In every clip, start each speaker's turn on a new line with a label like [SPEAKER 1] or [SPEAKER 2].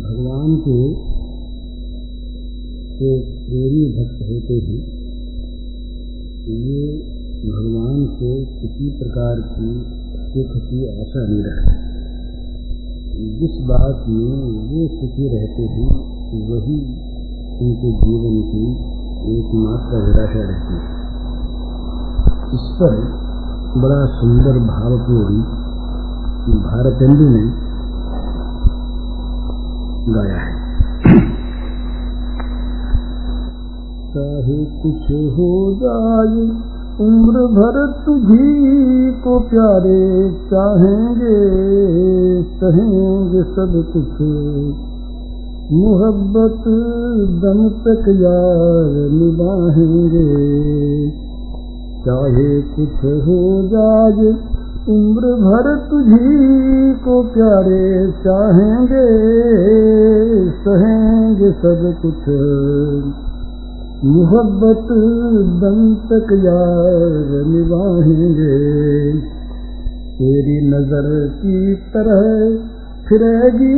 [SPEAKER 1] भगवान के जो प्रेमी भक्त होते हैं। ये भगवान से किसी प्रकार की सुख की आशा नहीं रखते जिस बात में वो सुखी रहते हैं, वही उनके जीवन की एकमात्र अभिलाषा रहती है। इस पर बड़ा सुंदर भावपूर्ण भारतेंदु ने गाया है। चाहे कुछ हो जाए, उम्र भर तुझी को प्यारे चाहेंगे कहेंगे सब कुछ। मोहब्बत दम तक यार निभाएँगे। चाहे कुछ हो जाए उम्र भर तुझी को प्यारे चाहेंगे, सहेंगे सब कुछ। मोहब्बत दम तक यार निभाएँगे। तेरी नज़र की तरह फिरेगी,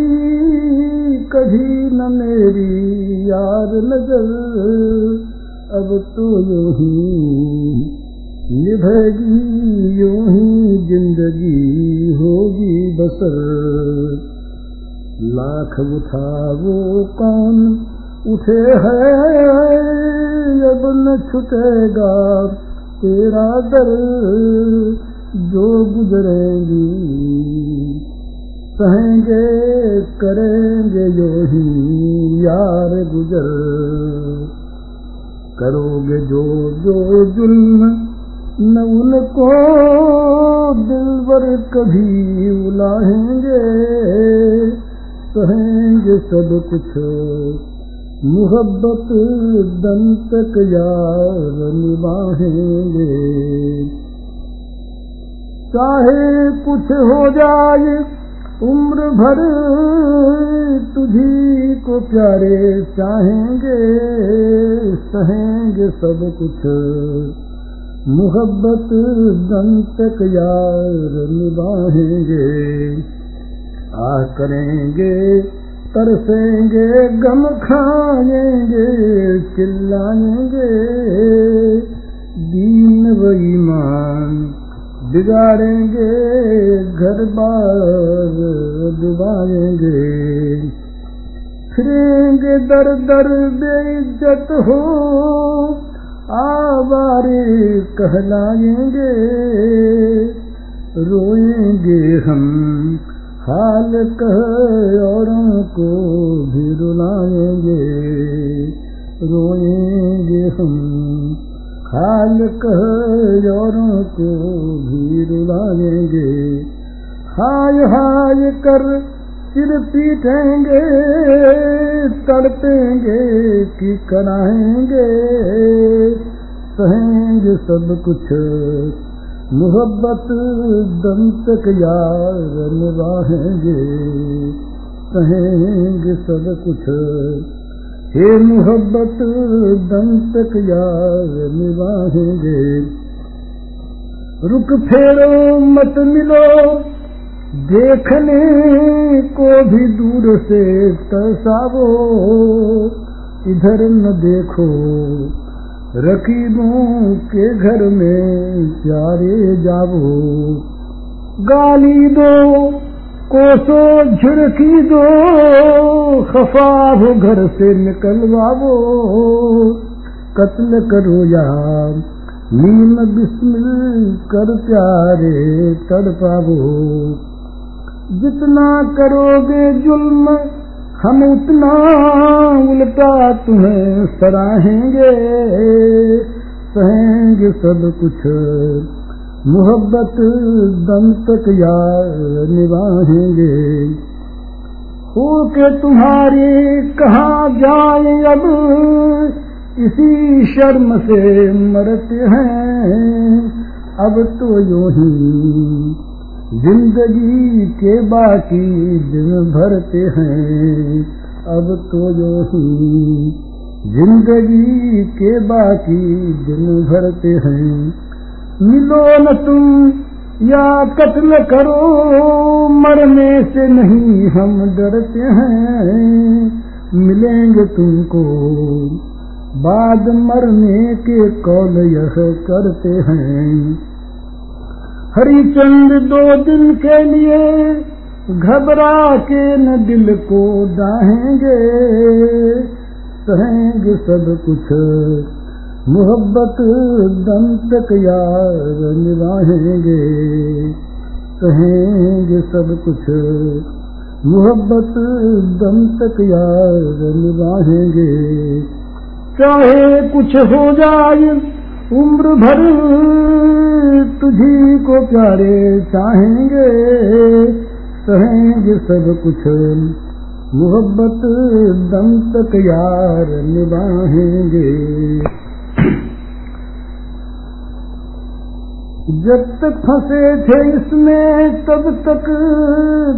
[SPEAKER 1] कभी न मेरी यार नज़र। अब तो यूँ ही निभेगी यूं ही जिंदगी होगी बसर। लाख उठा वो कौन? उठे है अब न छुटेगा तेरा दर। जो गुजरेंगी सहेंगे करेंगे जो ही यार गुजर। करोगे जो जो जुल्म न उनको दिलवर कभी उलाहेंगे सहेंगे सब कुछ। मोहब्बत दम तक यार निभाएंगे। चाहे कुछ हो जाए उम्र भर तुझी को प्यारे चाहेंगे सहेंगे सब कुछ मोहब्बत दम तक यार निभाएंगे। आ करेंगे तरसेंगे गम खाएंगे चिल्लाएंगे। दीन व ईमान बिगाड़ेंगे घर बार डुबाएंगे फिरेंगे दर दर बेइज्जत हो रोएंगे हम हाल भी रुलाएंगे। रोएंगे हम हाल कह औरों को सिर पीटेंगे तड़पेंगे कि कराएंगे सहेंगे सब कुछ मोहब्बत दम तक यार निभाएंगे कहेंगे सब कुछ हे मोहब्बत दम तक यार निभाएंगे रुक फेरो मत मिलो देखने को भी दूर से तरसावो। इधर न देखो रकीबों के घर में प्यारे जावो। गाली दो, कोसो झुरकी दो खफा हो घर से निकलवावो। कत्ल करो यार नीम बिस्मिल कर प्यारे तड़पावो। जितना करोगे जुल्म, हम उतना उल्टा तुम्हें सराहेंगे। सहेंगे सब कुछ। मोहब्बत दम तक यार निभाएँगे। हो के तुम्हारे कहाँ जाए अब? इसी शर्म से मरते हैं। अब तो यूँ ही ज़िंदगी के बाकी दिन भरते हैं। अब तो जो ही ज़िंदगी के बाकी दिन भरते हैं। मिलो न तुम या कत्ल करो, मरने से नहीं हम डरते हैं। मिलेंगे तुमको, बाद मरने के कौल यह करते हैं। हरिचंद दो दिन के लिए घबरा के न दिल को डाहेंगे सहेंगे सब कुछ। मोहब्बत दम तक यार निभाएँगे कहेंगे सब कुछ। मोहब्बत दम तक यार निभाएँगे चाहे कुछ हो जाए उम्र भर तुझी को प्यारे चाहेंगे कहेंगे सब कुछ। मोहब्बत दम तक यार निभाएंगे। जब तक फंसे थे इसमें तब तक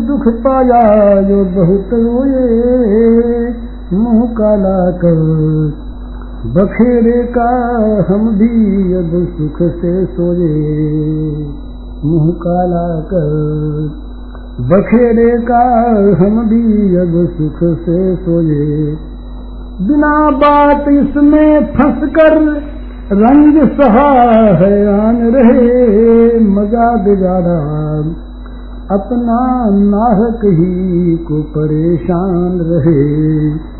[SPEAKER 1] दुख पाया जो बहुत रोए। मुंह काला कर बखेरे का हम भी अब सुख से सोए। मुँह काला कर। बखेरे का हम भी अब सुख से सोए। बिना बात इसमें फंस कर रंग सहा है, आन रहे मज़ा बिगाड़ा। अपना नाहक ही को परेशान रहे।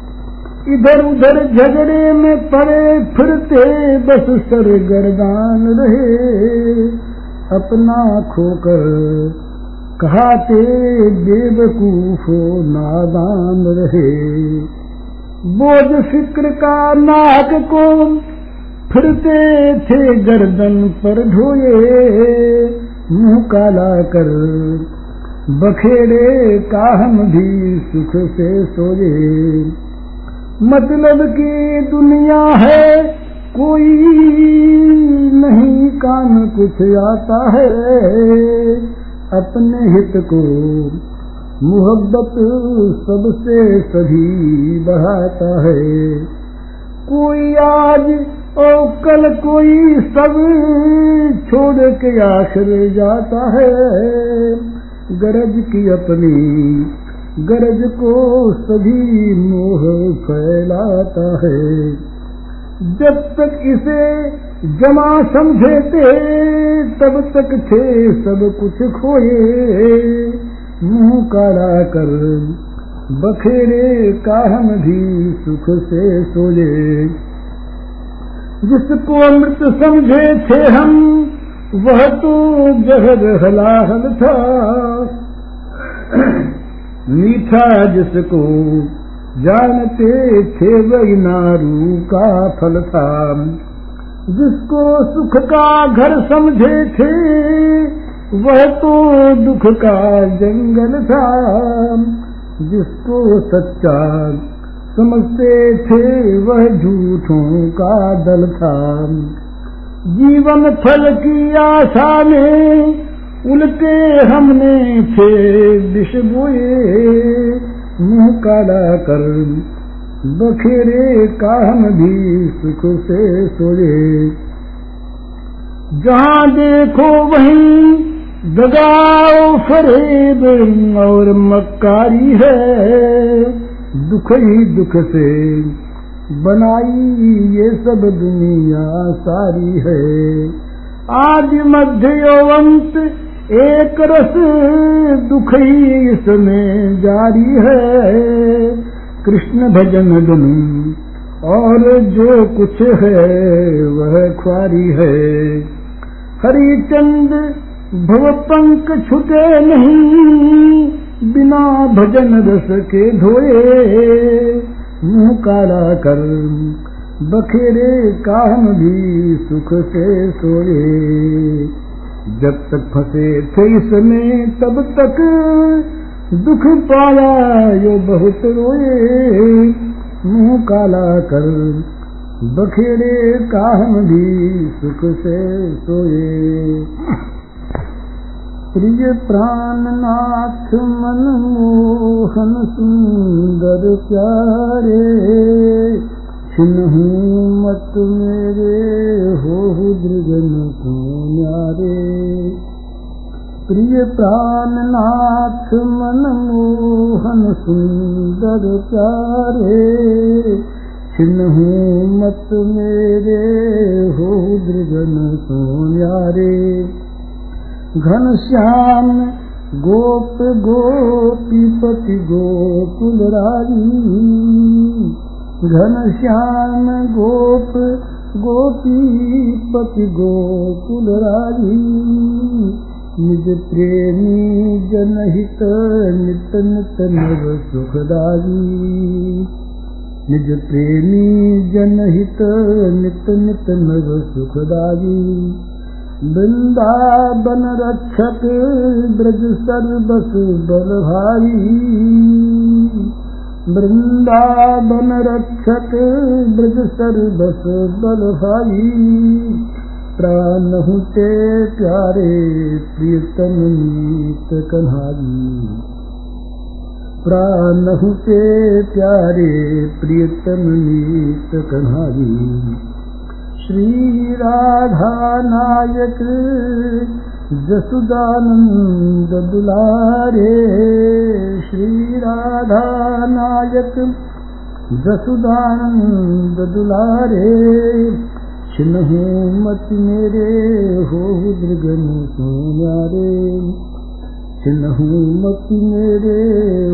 [SPEAKER 1] इधर उधर झगड़े में पड़े, फिरते बस सर गर्दान रहे। अपना खोकर कहाते बेवकूफो नादान रहे। बोझ फ़िक्र का नाक को फिरते थे गर्दन पर ढोए। मुँह काला कर बखेड़े का हम भी सुख से सोए। मतलब की दुनिया है, कोई नहीं काम कुछ आता है। अपने हित को मोहब्बत सबसे सभी बढ़ाता है। कोई आज और कल कोई सब छोड़ के आखिर जाता है। गरज की अपनी गरज को सभी मोह फैलाता है। जब तक इसे जमा समझे थे तब तक थे सब कुछ खोए। मुंह काला कर बखेरे का भी सुख से सोए। जिसको अमृत समझे थे हम वह तो जहर हलाहल था मीठा जिसको जानते थे वही नारू का फल था। जिसको सुख का घर समझे थे वह तो दुख का जंगल था। जिसको सच्चा समझते थे वह झूठों का दल था। जीवन फल की आशा में उल्टे हमने थे विष बोए मुंह काला कर बखेरे का हम भी सुख से सोए। जहाँ देखो वहीं दगाओ फरेब और मक्कारी है दुख ही दुख से बनाई ये सब दुनिया सारी है। आज मध्य यौवंत एक रस दुख ही इसमें जारी है। कृष्ण भजन दुन और जो कुछ है वह ख्वारी है। हरिचंद भव पंख छुटे नहीं बिना भजन रस के धोए। मुंह काला कर बखेरे काम भी सुख से सोए जब तक फंसे थे इसमें तब तक दुख पाया यो बहुत रोए। मुंह काला कर बखेरे काम भी सुख से सोए। प्रिय प्राणनाथ मन मोहन सुंदर प्यारे छिन्हू मत मेरे हो दृगन को न्यारे। प्रिय प्राणनाथ मन मोहन सुंदर प्यारे छिन्हू मत मेरे हो दृगन सोन्यारे घन श्याम गोप गोपी पति गोकुल राजी घन श्याम गोप गोपी पति गोकुल राजी निज प्रेमी जनहित नित नित नव सुखदारी निज प्रेमी जनहित नित नित नव सुखदारी वृंदावन रक्षक ब्रज सर्वस बल भाई वृंदावन रक्षक ब्रज सर्वस बल भाई प्राण ते प्यारे प्रीतम नीत कन्हाई प्राण ते प्यारे प्रीतम नीत कन्हाई श्री राधा नायक जसुदानंद दुलारे श्री राधा नायक जसुदानंद दुलारे छिन्हू मत मेरे हो दृगन सोनारे। छिन्हू मत मेरे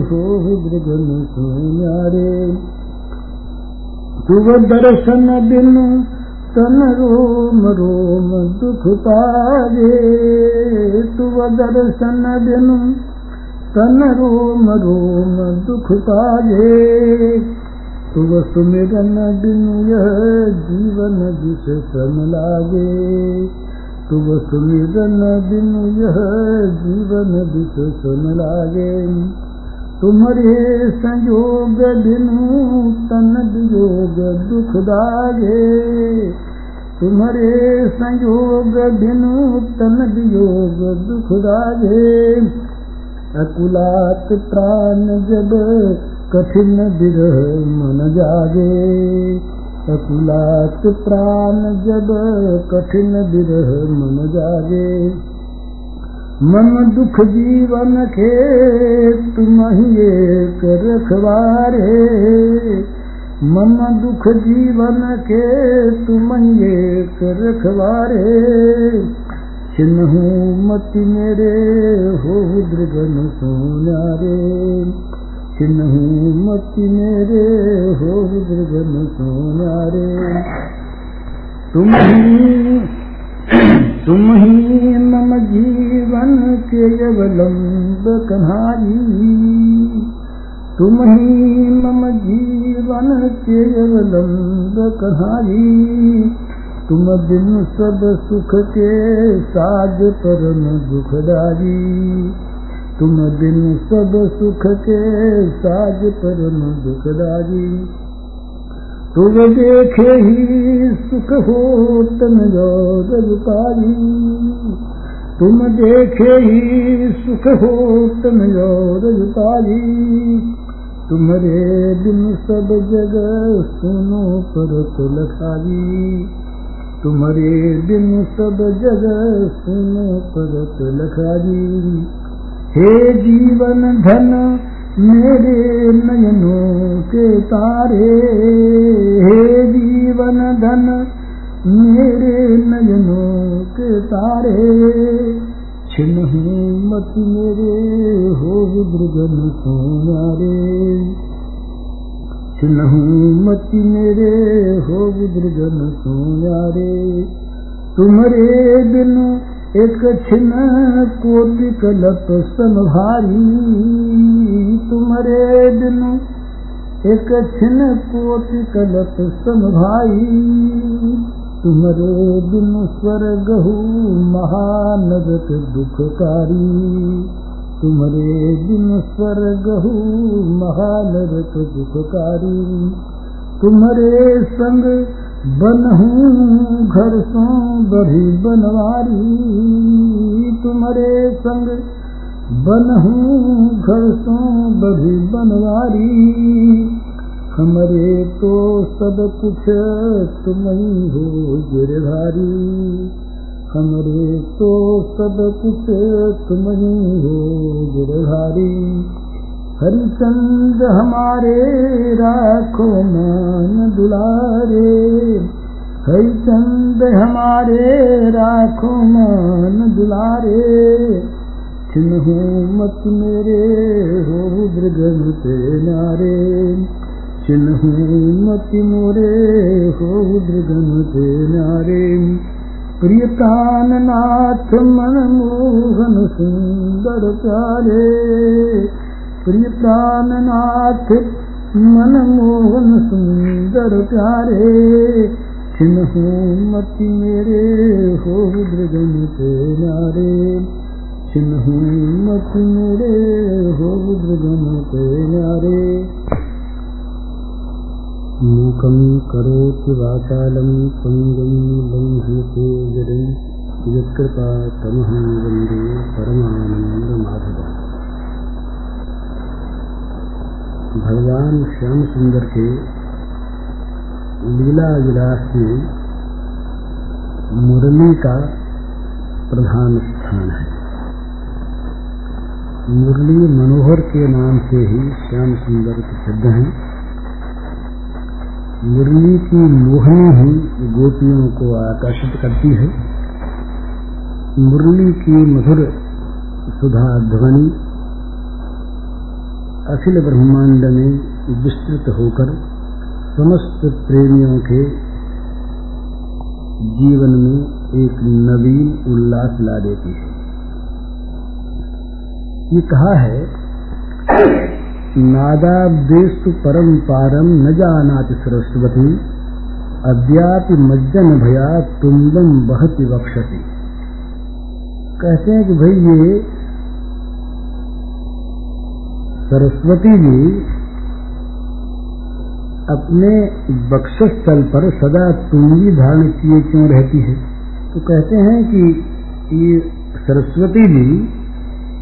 [SPEAKER 1] हो दृगन सोनारे। तुव दर्शन बिनु तन रोम रोम दुख पावे तुव दर्शन बिनु। तन रोम रोम दुख पावे तुव सुमिरन बिनु यह जीवन जिस सन लागे। तुव सुमिरन बिनु यह जीवन जिस सन लागे तुम्हारे संयोग बिनु तन वियोग दुख दागे। तुम्हारे संयोग बिनु तन वियोग दुख दागे। अकुलात प्राण जब कठिन विरह मन जागे। अकुलात प्राण जब कठिन विरह मन जागे मन दुख जीवन के तुम ही एक रखवारे मन दुख जीवन के तुम ही एक रखवारे छिन्हू मति मेरे हो दृगन सोनारे छिन्हू मति मेरे हो दृगन सोनारे तुम ही मम जीवन के अवलंब कन्हाई तुम ही मम जीवन के अवलंब कन्हाई तुम बिन सब सुख के साज परम दुखदारी तुम बिन सब सुख के साज परम दुखदारी तुम देखे ही सुख हो रजकारी तुम देखे ही सुख हो तन रजकारी तुम्हारे बिन सब जगह सुनो परत लखारी तुम्हारे बिन सब जगह सुनो परत लखारी हे जीवन धन मेरे नयनों के तारे हे जीवन धन मेरे नयनों के तारे। छिन्हू मत मेरे हो दृगन सोनारे। छिन्हू मत मेरे हो दृगन सोनारे। तुम्हारे बिनु छ न संभारी तुम्हारे दिन। तुमरे छिन कोल समु संभारी तुमरे दिन स्वर गहू महानगत दुखकारी। तुम्हारे दिन स्वर गहू महानगत दुखकारी। तुम्हारे संग बनहू घर सो बढ़ी बनवारी। तुम्हारे संग बनहू घर सो बढ़ी बनवारी। हमरे तो सब कुछ तुम ही हो गिरधारी। हमरे तो सब कुछ तुम ही हो गिरधारी हरिचंद हमारे राखो मान दुलारे। हरिचंद हमारे राखो मान दुलारे। छिन्हू मत मेरे हो पे नारे। छिन्हू मत मोरे हो पे नारे। प्रिय नाथ मन मोहन सुंदर प्यारे प्रिय नाथ मन मोहन सुंदर प्यारे मति मेरे हो दृगन पे नारे मति मेरे हो दृगन पे नारे मूकं करोति वाचालं पङ्गुं लङ्घयते गिरिं यत्कृपा तमहं वन्दे परमानन्दमाधवम् भगवान श्याम सुंदर के लीला विलास में मुरली का प्रधान स्थान है। मुरली मनोहर के नाम से ही श्याम सुंदर प्रसिद्ध हैं। मुरली की मोहनी ही गोपियों को आकर्षित करती है। मुरली की मधुर सुधा ध्वनि अखिल ब्रह्मांड में विस्तृत होकर समस्त प्रेमियों के जीवन में एक नवीन उल्लास ला देती है। ये कहा है, नादाब्देस्तु परम पारम न जानाति सरस्वती, अद्यापि मज्जन भया तुम्बम बहती वक्षति। कहते हैं कि भाई ये सरस्वती जी अपने बक्षस्थल पर सदा तुंगी धारण किए क्यों रहती है? तो कहते हैं कि ये सरस्वती जी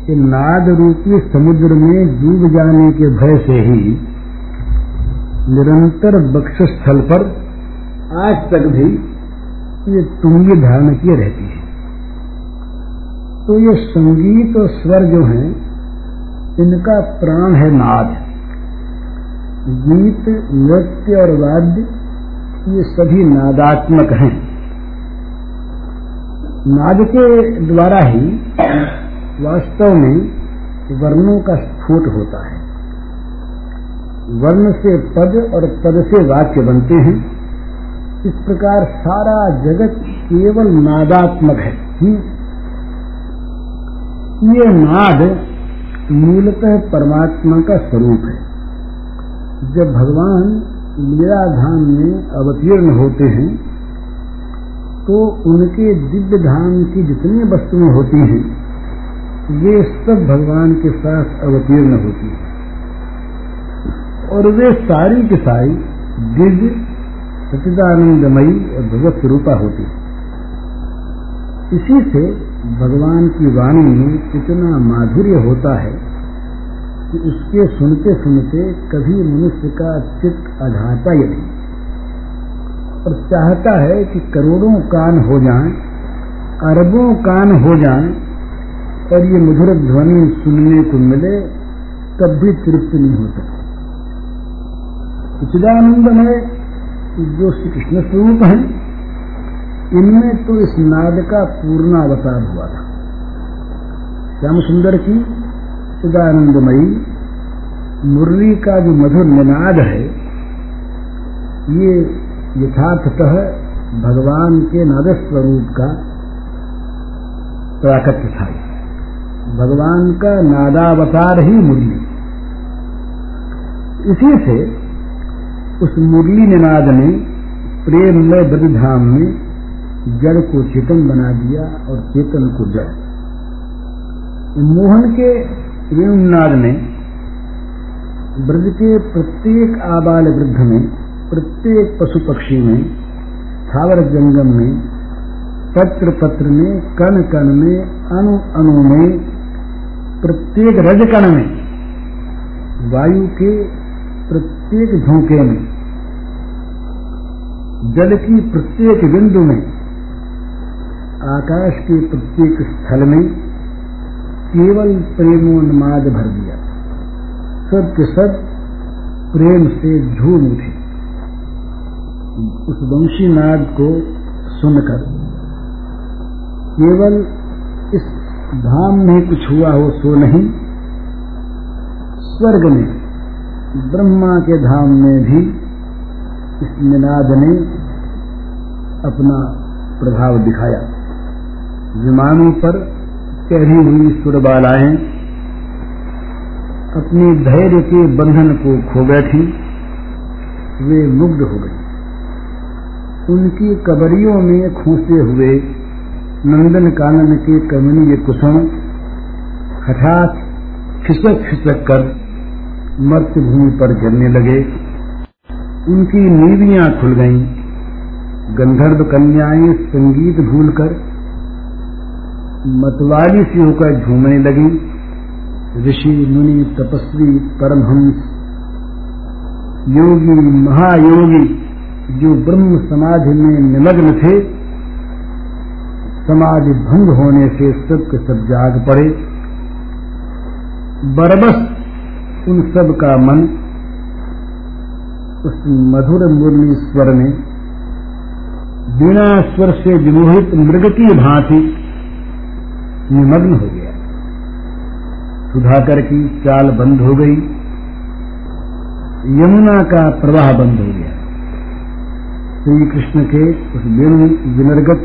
[SPEAKER 1] के नाद रूपी समुद्र में डूब जाने के भय से ही निरंतर बक्ष स्थल पर आज तक भी ये तुंगी धारण किए रहती है। तो ये संगीत और स्वर जो है इनका प्राण है नाद। गीत, नृत्य और वाद्य, ये सभी नादात्मक हैं। नाद के द्वारा ही वास्तव में वर्णों का स्फोट होता है। वर्ण से पद और पद से वाक्य बनते हैं। इस प्रकार सारा जगत केवल नादात्मक है। ये नाद मूलतः परमात्मा का स्वरूप है। जब भगवान लीलाधाम में अवतीर्ण होते हैं तो उनके दिव्य धाम की जितनी वस्तुएँ होती हैं वे सब भगवान के साथ अवतीर्ण होती है। और वे सारी की सारी दिव्य सचिदानंदमयी और भगवत रूपा होती है। इसी से भगवान की वाणी में कितना माधुर्य होता है कि उसके सुनते सुनते कभी मनुष्य का चित्त अघाता ही नहीं। और चाहता है कि करोड़ों कान हो जाएँ, अरबों कान हो जाएँ और ये मधुर ध्वनि सुनने को मिले तब भी तृप्त नहीं हो सकती। चिदानंद है जो श्री कृष्ण स्वरूप है इनमें तो इस नाद का पूर्णावतार हुआ था। श्याम सुंदर की चिदानंदमयी मुरली का जो मधुर निनाद है, ये यथार्थतः भगवान के नाद स्वरूप का प्राकट्य था। भगवान का नादावतार ही मुरली। इसी से उस मुरली निनाद ने प्रेम में ब्रजधाम में जड़ को चेतन बना दिया और चेतन को जड़। मोहन के वेणुनाद ने ब्रज के प्रत्येक आबाल वृद्ध में, प्रत्येक पशु पक्षी में, थावर जंगम में पत्र पत्र में कण कण में अणु अणु में, प्रत्येक रज कण में, वायु के प्रत्येक झोंके में, जल की प्रत्येक बिंदु में आकाश के प्रत्येक स्थल में केवल प्रेमोन्माद भर दिया। सब के सब प्रेम से झूम उठे। उस वंशी नाद को सुनकर केवल इस धाम में कुछ हुआ हो सो नहीं, स्वर्ग में, ब्रह्मा के धाम में भी इस निनाद ने अपना प्रभाव दिखाया। विमानों पर चढ़ी हुई सुरबालाएँ अपने धैर्य के बंधन को खो बैठी, वे मुग्ध हो गई। उनकी कबरियों में खोसे हुए नंदन कानन के कमनीय कुसुम हठात खिसक खिसक कर मर्त्य भूमि पर गिरने लगे। उनकी नीवियाँ खुल गईं। गंधर्व कन्याएँ संगीत भूलकर मतवाली सी होकर झूमने लगी। ऋषि मुनि तपस्वी परमहंस, योगी महायोगी जो ब्रह्म समाधि में निमग्न थे समाधि भंग होने से सब के सब जाग पड़े। बरबस उन सब का मन उस मधुर मुरली स्वर में, बिना स्वर से विमोहित मृग की भांति निमग्न हो गया। सुधाकर की चाल बंद हो गई। यमुना का प्रवाह बंद हो गया। श्री कृष्ण के उस विनर्गत,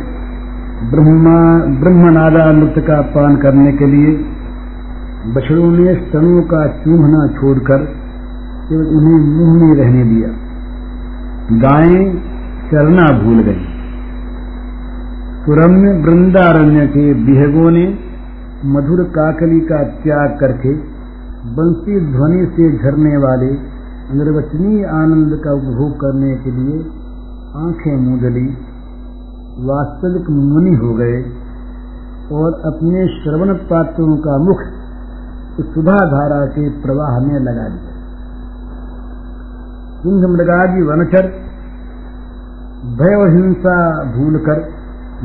[SPEAKER 1] ब्रह्मा ब्रह्मनादामृत का पान करने के लिए बछड़ों ने स्तनों का चूमना छोड़कर केवल उन्हें मुँह में रहने दिया। गायें चरना भूल गई। सुरम्य वृंदारण्य के बिहगों ने मधुर काकली का त्याग करके बंसी ध्वनि से झरने वाले निर्वचनीय आनंद का उपभोग करने के लिए आँखें मूंदली वास्तविक मुनि हो गए और अपने श्रवण पात्रों का मुख सुधा धारा के प्रवाह में लगा दिया। सिंह मृगादि वनचर, भय हिंसा भूलकर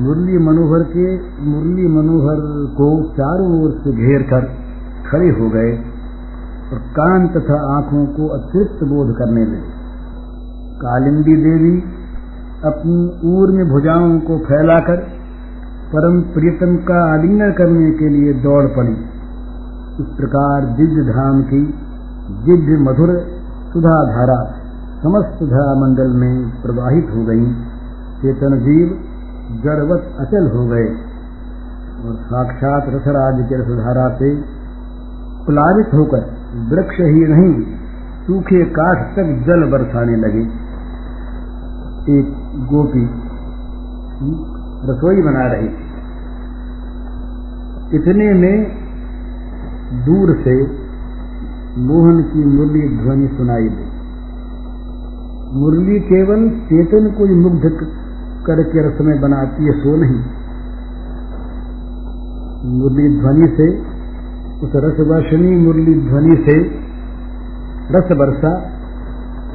[SPEAKER 1] मुरली मनोहर के, मुरली मनोहर को चारों ओर से घेर कर खड़े हो गए और कान तथा आँखों को अतिरिक्त बोध करने लगे। कालिंदी देवी अपनी ऊर में भुजाओं को फैलाकर परम प्रियतम का आलिंगन करने के लिए दौड़ पड़ी। इस प्रकार दिव्य धाम की दिव्य मधुर सुधा धारा समस्त धारा मंडल में प्रवाहित हो गई। चेतन जीव जड़वत अचल हो गए। और साक्षात रसराज के रसधारा से प्लावित होकर वृक्ष ही नहीं, सूखे काठ तक जल बरसाने लगे। एक गोपी रसोई बना रही। इतने में दूर से मोहन की मुरली ध्वनि सुनाई दी। मुरली केवल चेतन को मुग्ध करके रस में बनाती है, सो नहीं। मुरली ध्वनि से, उस रस रसवर्षणी मुरली ध्वनि से रस बरसा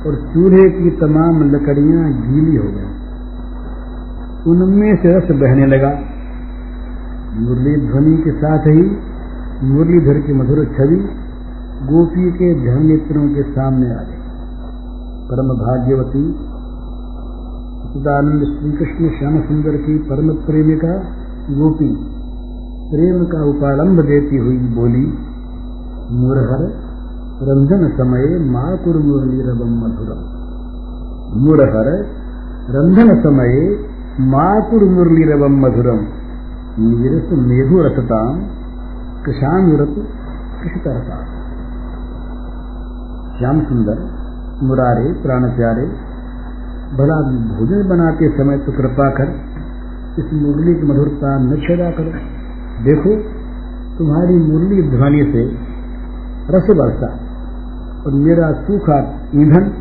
[SPEAKER 1] और चूल्हे की तमाम लकड़ियाँ गीली हो गई। उनमें से रस बहने लगा। मुरली ध्वनि के साथ ही मुरलीधर की मधुर छवि गोपी के ध्यान नेत्रों के सामने आ गई। परम भाग्यवती सदानंद श्री कृष्ण श्याम सुंदर की परम प्रेमिका गोपी प्रेम का उपालंब देती हुई बोली, मुरहर, रंजन समय माकुर मुरली रवम मधुरम। मुरहर रंधन समय माकुर मुरली रवम मधुरम। नीरस मेघु रसताम कृषांगरत कृषिकरता श्याम सुंदर मुरारे प्राण प्यारे भला भोजन बनाते समय तो कृपा कर, इस मुरली की मधुरता न छेड़ा करो। देखो, तुम्हारी मुरली ध्वनि से रस बरसा और मेरा सूखा ईंधन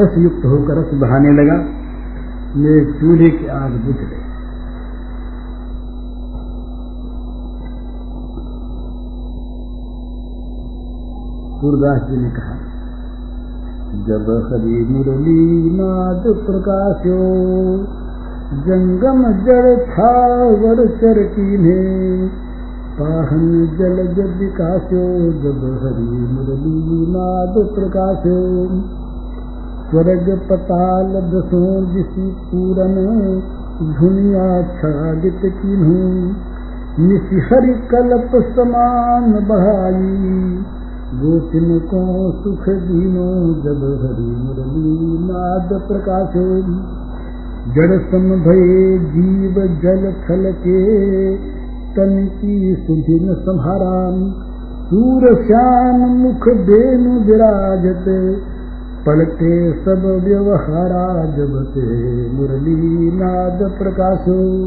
[SPEAKER 1] रस युक्त होकर रस बहाने लगा। मेरे चूल्हे की आग बुझ गई सूरदास जी ने कहा जब हरि मुरली नाद प्रकाशो जंगम वर चर कीन्हे पाहन जल विकासो जब हरि मुरली नाद प्रकाशो। स्वर्ग पताल दसों दिशि पूरन धुनिया छागित किन्हू निशिहरि कल्प समान बहाई गोपिन को सुख दीनो जब हरि मुरली नाद प्रकाशो। जड़ सम भये जीव जल थल के, तन की सुधिन संहाराम सूर श्याम मुख बेनु विराजत, पलटे सब व्यवहारा जबते मुरली नाद प्रकाशो।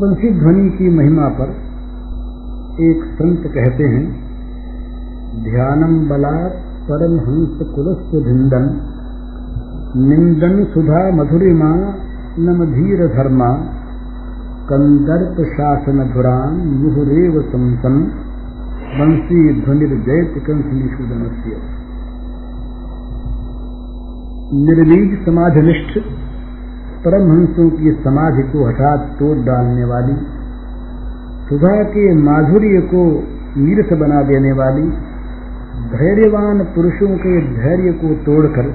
[SPEAKER 1] बंसी ध्वनि की महिमा पर एक संत कहते हैं ध्यानम बला परम हंस कुलस्थ भिंदन निंदन सुधा मधुरिमा, नम धीर धर्मा। कंदर्प शासन धुरान मुहुरेव संसन। बंसी ध्वनिर्जयत कंस निषूदन निर्बीज समाधिनिष्ठ। परमहंसों की समाधि को हठात तोड़ डालने वाली। सुधा के माधुर्य को नीरस बना देने वाली, धैर्यवान पुरुषों के धैर्य को तोड़कर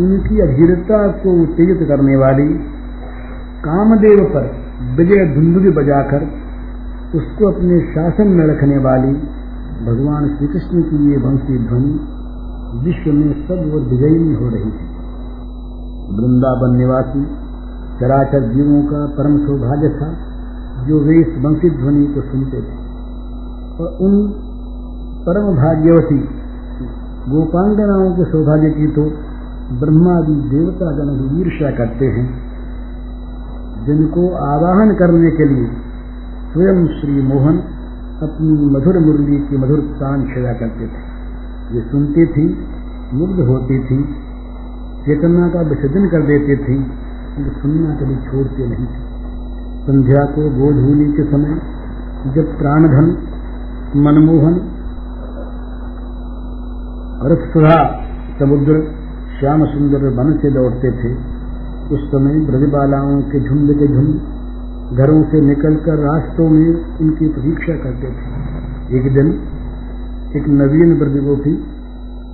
[SPEAKER 1] उनकी अधीरता को उत्तेजित करने वाली, कामदेव पर विजय धुंधुली बजाकर उसको अपने शासन में रखने वाली, भगवान श्री कृष्ण की ये वंशी ध्वनि विश्व में सब वो विजयी हो रही थी वृंदावन निवासी, चराचर जीवों का परम सौभाग्य था। जो वे इस वंशी ध्वनि को सुनते थे। और उन परम भाग्यवती गोपांगनाओं के सौभाग्य की तो ब्रह्मादि देवता जनक ईर्ष्या करते हैं, जिनको आवाहन करने के लिए स्वयं श्री मोहन अपनी मधुर मुरली की मधुर तान छेड़ा करते थे। ये सुनती थी, मुग्ध होती थी, चेतना का विसर्जन कर देते थे सुनना कभी छोड़ते नहीं थे। संध्या को गोधूली के समय जब प्राणधन, मनमोहन रथ सुधा समुद्र श्याम सुंदर वन से दौड़ते थे, उस समय ब्रजबालाओं के झुंड के झुंड घरों से निकलकर रास्तों में उनकी प्रतीक्षा करते थे। एक दिन एक नवीन ब्रजगोपी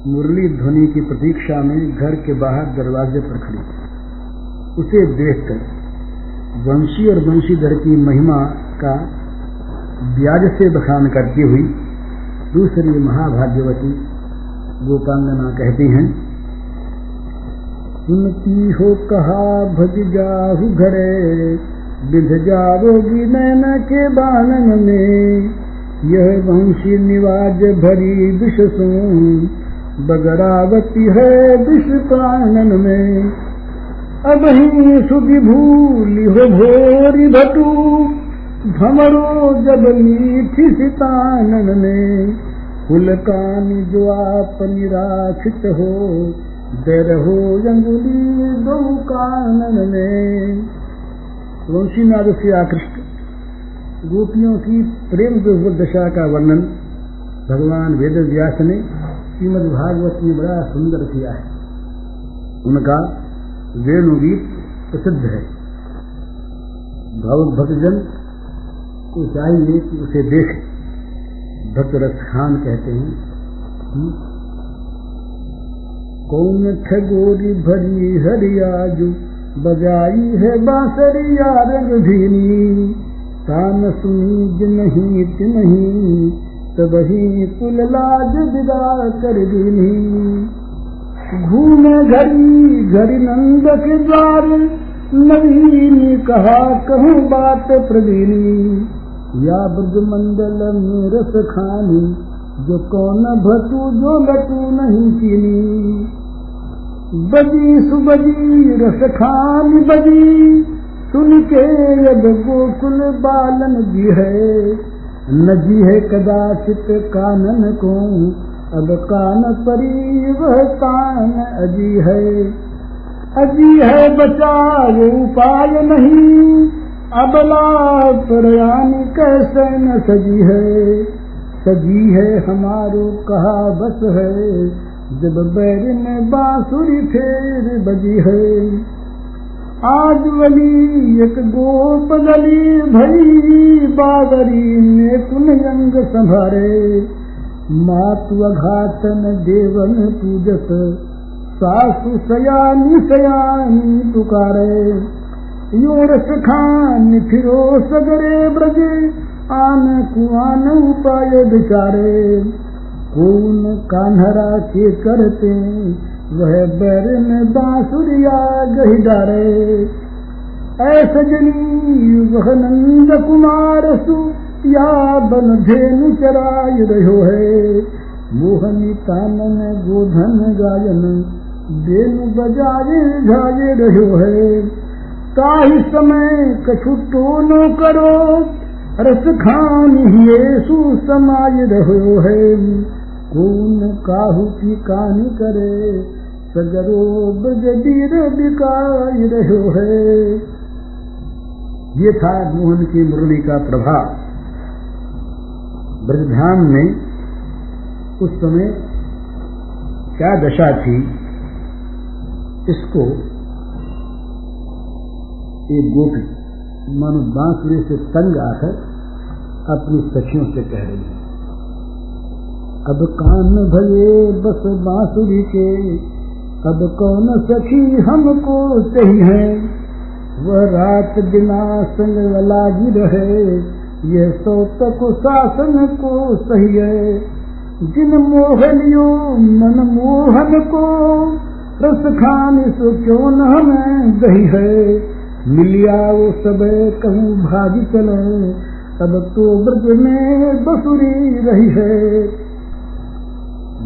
[SPEAKER 1] मुरली ध्वनि की प्रतीक्षा में घर के बाहर दरवाजे पर खड़ी। उसे देखकर वंशी और वंशीधर की महिमा का ब्याज से बखान करती हुई। दूसरी महाभाग्यवती गोपांगना कहती हैं, सुनती हो कहा भज जाहु घरे विध जारोगी नैन के बानन में। यह वंशी निवाज भरी विष बगरावती है विष प्राणन में। अब ही सुधि भूली हो भोरी भटू। भमरो जब मीठी सितानन में फुलकानी जो आप निराक्षित हो, दर हो अंगुली दो कानन में तुलसीनाथ से आकृष्ट। गोपियों की प्रेम दशा का वर्णन भगवान वेद व्यास ने श्रीमद भागवत में बड़ा सुंदर किया है। उनका वेणुगीत प्रसिद्ध है। भावुक भक्तजन को चाहिए कि उसे देख। भक्त रस खान कहते हैं हम्म। कौन खगोरी भरी हरियाजू, बजाई है बांसरिया रंगधीनी तान सुनीज नहीं तब ही कुल लाज विदा कर दीनी घूमे घड़ी घड़ी नंद के द्वार नवीन कहा कहूँ बात प्रवीणी। या ब्रज मंडल में रस खानी जो कौन भटू जो लटू नहीं चीनी। बजी सुबजी रस खान बजी सुन के अब गोकुल बालन जी है। न जी है कदाचित कानन को अब कान परी वह कान अजी है। अजी है बचाव उपाय नहीं। अबला प्रयाण कैसे न सजी है। सजी है हमारो कहा बस है, जब बैर में बांसुरी फेर बजी है। आज वली एक गोप गली भई बागरी ने कुन अंग संभारे। मातु अघातन देवन पूजत सासु सयानी सयानी पुकारे। योरस खान फिरो सगरे ब्रजे आन कुआन उपाय बिचारे। कौन कान्हरा के करते वह बैर में बांसुरिया गही डारे। ऐसे जनी वह नंद कुमार सु या बन धेनु चराय रहो है। मोहनी तानन गोधन गायन देनु बजाए झाए रहो है। ताही समय कछु टोनो करो, रस खान ये समाय रहो है। कौन काहू की कानी करे सगरो ब्रज वीर बिकाय रहो है। ये था मोहन की मुरली का प्रभाव। ब्रजधाम में उस समय क्या दशा थी, इसको एक गोपी मानो बांसुरी से तंग आकर अपनी सखियों से कह रही है, अब कान भले बस बांसुरी के, अब कौन सखी हमको सही है? वह रात बिना संग लागी रहे यह सौ तक शासन को सही है। जिन मोहनियो, मन मोहन को, रस खान सो क्यों न हमें दही है? मिलिया वो सब कहूँ भाग चले। अब तो ब्रज में बसुरी रही है।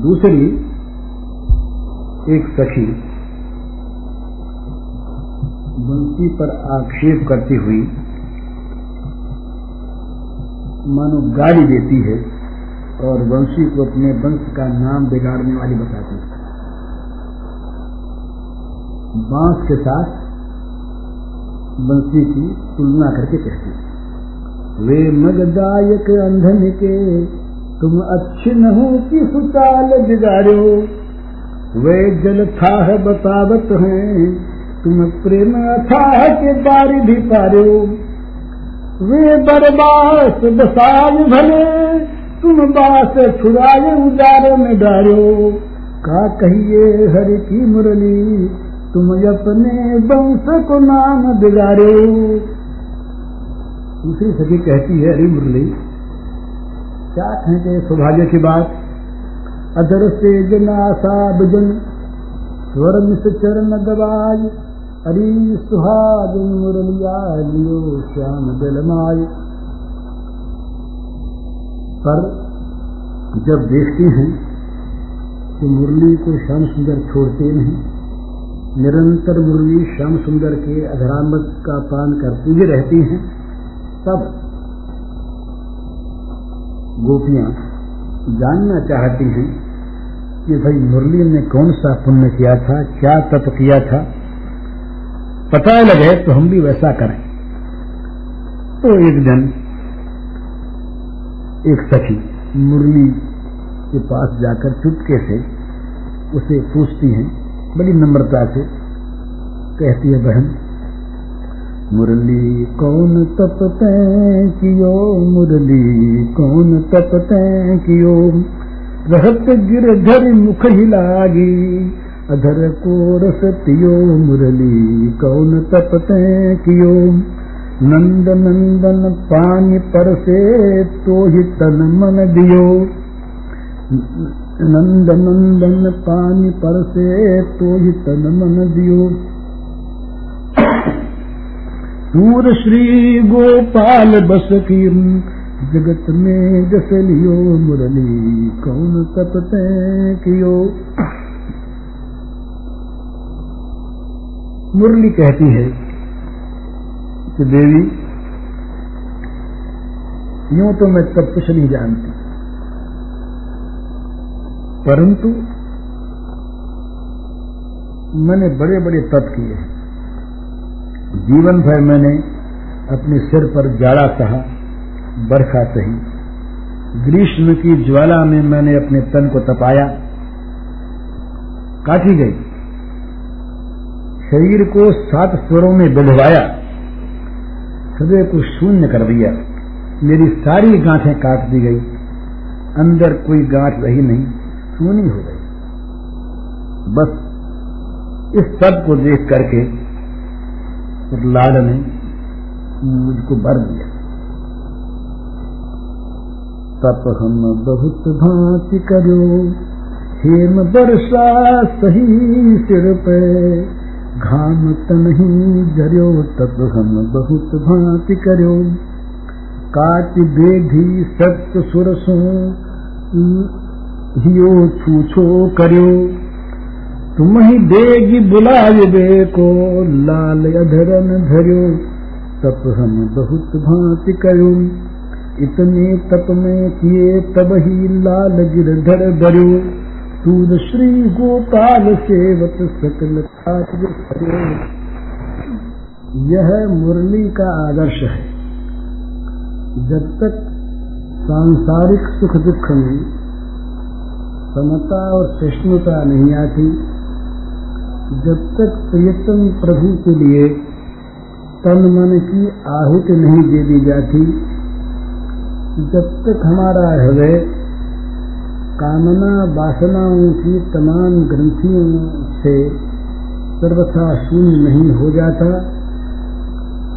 [SPEAKER 1] दूसरी, एक सखी बंसी पर आक्षेप करती हुई मानो गाली देती है और वंशी को अपने वंश का नाम बिगाड़ने वाली बताती है। बाँस के साथ बंसी की तुलना करके कहती है, वे मगदायक अंधन के, तुम अच्छे न हो कि सुचाल बिगाड़ो। वे जल था है बतावत हैं, तुम प्रेम अथाह के बारी भी पारो। वे बरबास बसाय भले, तुम बास छुड़ाए उजारे में डालो का कहिए हरि की मुरली, तुम अपने वंश को नाम बिगाड़ो। दूसरी सखी कहती है, हरी मुरली, क्या कहते सौभाग्य की बात? अदर से जनासा बिजन स्वर मिस चरण दबाज हरी सुहाग मुरलिया, लियो श्याम जलमाय पर जब देखते हैं कि मुरली को श्याम सुंदर छोड़ते नहीं। निरंतर मुरली श्याम सुंदर के अधरामत का पान करती ही रहती हैं। तब गोपियाँ जानना चाहती हैं कि भाई मुरली ने कौन सा पुण्य किया था, क्या तप किया था। पता लगे तो हम भी वैसा करें। तो एक दिन एक सखी मुरली के पास जाकर चुपके से उसे पूछती हैं, बड़ी नम्रता से कहती है, बहन, मुरली कौन तप कियो? मुरली कौन तप कियो? रहत गिरधर मुख हिलागी अधर को रस मुरली, कौन तप कियो? नंद नंदन पानी पर से तो ही तन मन दियो। नंद नंदन पानी पर से तो ही तन मन दियो। सूर श्री गोपाल बस की जगत में जस लियो मुरली, कौन तपते कियो? मुरली कहती है कि देवी, यूँ तो मैं तब कुछ नहीं जानती। परंतु मैंने बड़े बड़े तप किए हैं। जीवन भर मैंने अपने सिर पर जाड़ा सहा बरखा सही। ग्रीष्म की ज्वाला में मैंने अपने तन को तपाया। काटी गई। शरीर को सात स्वरों में बिलवाया हृदय को शून्य कर दिया। मेरी सारी गांठें काट दी गई। अंदर कोई गांठ रही नहीं। सूनी हो गई। बस इस सबको देख करके लाल ने मुझको भर दिया। तप हम बहुत भांति करो। हेम वर्षा सही सिर पे। घाम बहुत भांति करो। सुरसों हियो छूछो करो। तुम ही देगी बुलाए को लाल अधरन धरो। तप हम भांति करो। इतने तप में किए तब ही लाल धरो सूद श्री गोपाल सेवत सकल यह मुरली का आदर्श है। जब तक सांसारिक सुख दुख में समता और सहिष्णुता नहीं आती, जब तक प्रियतम प्रभु के लिए तन मन की आहुति नहीं दे दी जाती, जब तक हमारा हृदय कामना वासनाओं की तमाम ग्रंथियों से सर्वथा शून्य नहीं हो जाता।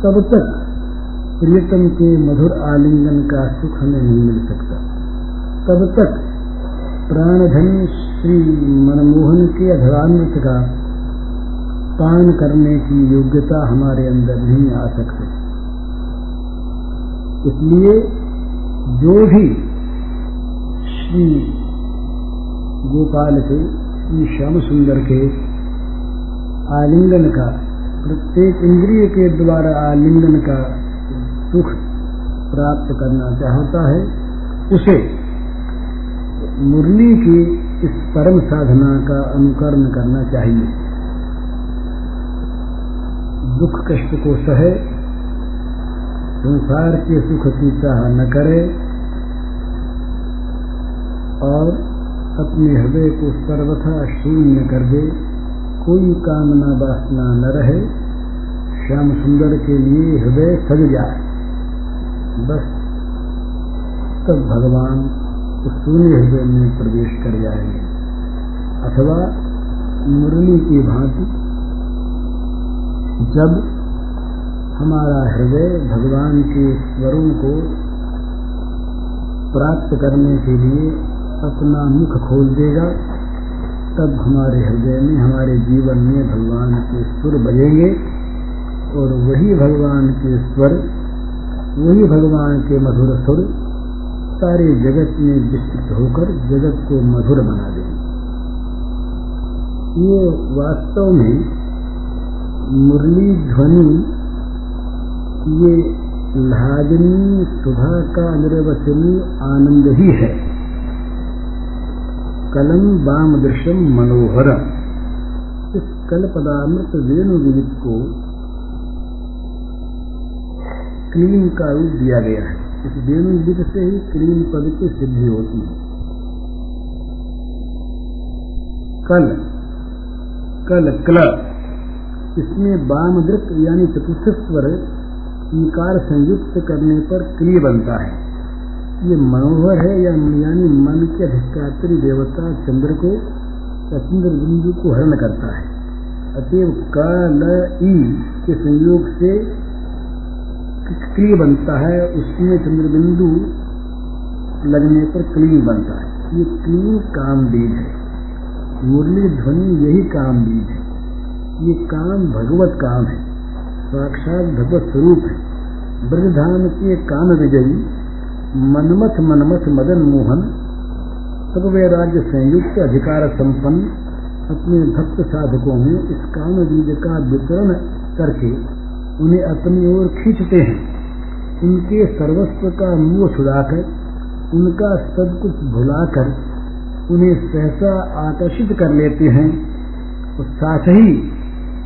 [SPEAKER 1] तब तक प्रियतम के मधुर आलिंगन का सुख हमें नहीं मिल सकता। तब तक प्राणधन श्री मनमोहन के अधरान्वित का पान करने की योग्यता हमारे अंदर नहीं आ सकती। इसलिए जो भी श्री गोपाल श्री श्याम सुंदर के आलिंगन का प्रत्येक इंद्रिय के द्वारा आलिंगन का सुख प्राप्त करना चाहता है, उसे मुरली की इस परम साधना का अनुकरण करना चाहिए। दुख कष्ट को सहे, संसार के सुख की चाह न करे, और अपने हृदय को सर्वथा शून्य कर दे, कोई कामना वासना न रहे, श्याम सुंदर के लिए हृदय सज जाए। बस, तब भगवान उस शून्य हृदय में प्रवेश कर जाएँगे। अथवा मुरली की भांति, जब हमारा हृदय भगवान के स्वरों को प्राप्त करने के लिए अपना मुख खोल देगा, तब हमारे हृदय में, हमारे जीवन में भगवान के सुर बजेंगे। और वही भगवान के स्वर, वही भगवान के मधुर सुर सारे जगत में विस्तृत होकर जगत को मधुर बना देंगे। ये वास्तव में मुरली ध्वनि, ये लाजनी सुधा का निर्वचनीय आनंद ही है। कलम बाम दृश्यम मनोहर। इस कल पदामृत वेणु विदित को क्लीन का रूप दिया गया है। इस वेणु विद से ही क्लीन पद की सिद्धि होती है। कल कल क्ल। इसमें बाम दृत यानी चतुर्थ स्वर संयुक्त करने पर क्रिय बनता है। ये मनोहर है, या यानी मन के अधिष्ठात्री देवता चंद्र को, या चंद्र बिंदु को हरण करता है। अतएव क ल ई के संयोग से क्रिय बनता है, उसमें चंद्र बिंदु लगने पर क्लीन बनता है। ये क्लीन काम बीज है। मुरली ध्वनि यही काम बीज है। ये काम भगवत काम है। साक्षात भगवत स्वरूप है। ब्रजधाम के काम विजयी मनमथ मनमथ मदन मोहन तब वे राज्य संयुक्त अधिकार संपन्न, अपने भक्त साधकों में इस काम बीज का वितरण करके उन्हें अपनी ओर खींचते हैं। उनके सर्वस्व का मुँह छुड़ाकर, उनका सब कुछ भुलाकर उन्हें सहसा आकर्षित कर लेते हैं और साथ ही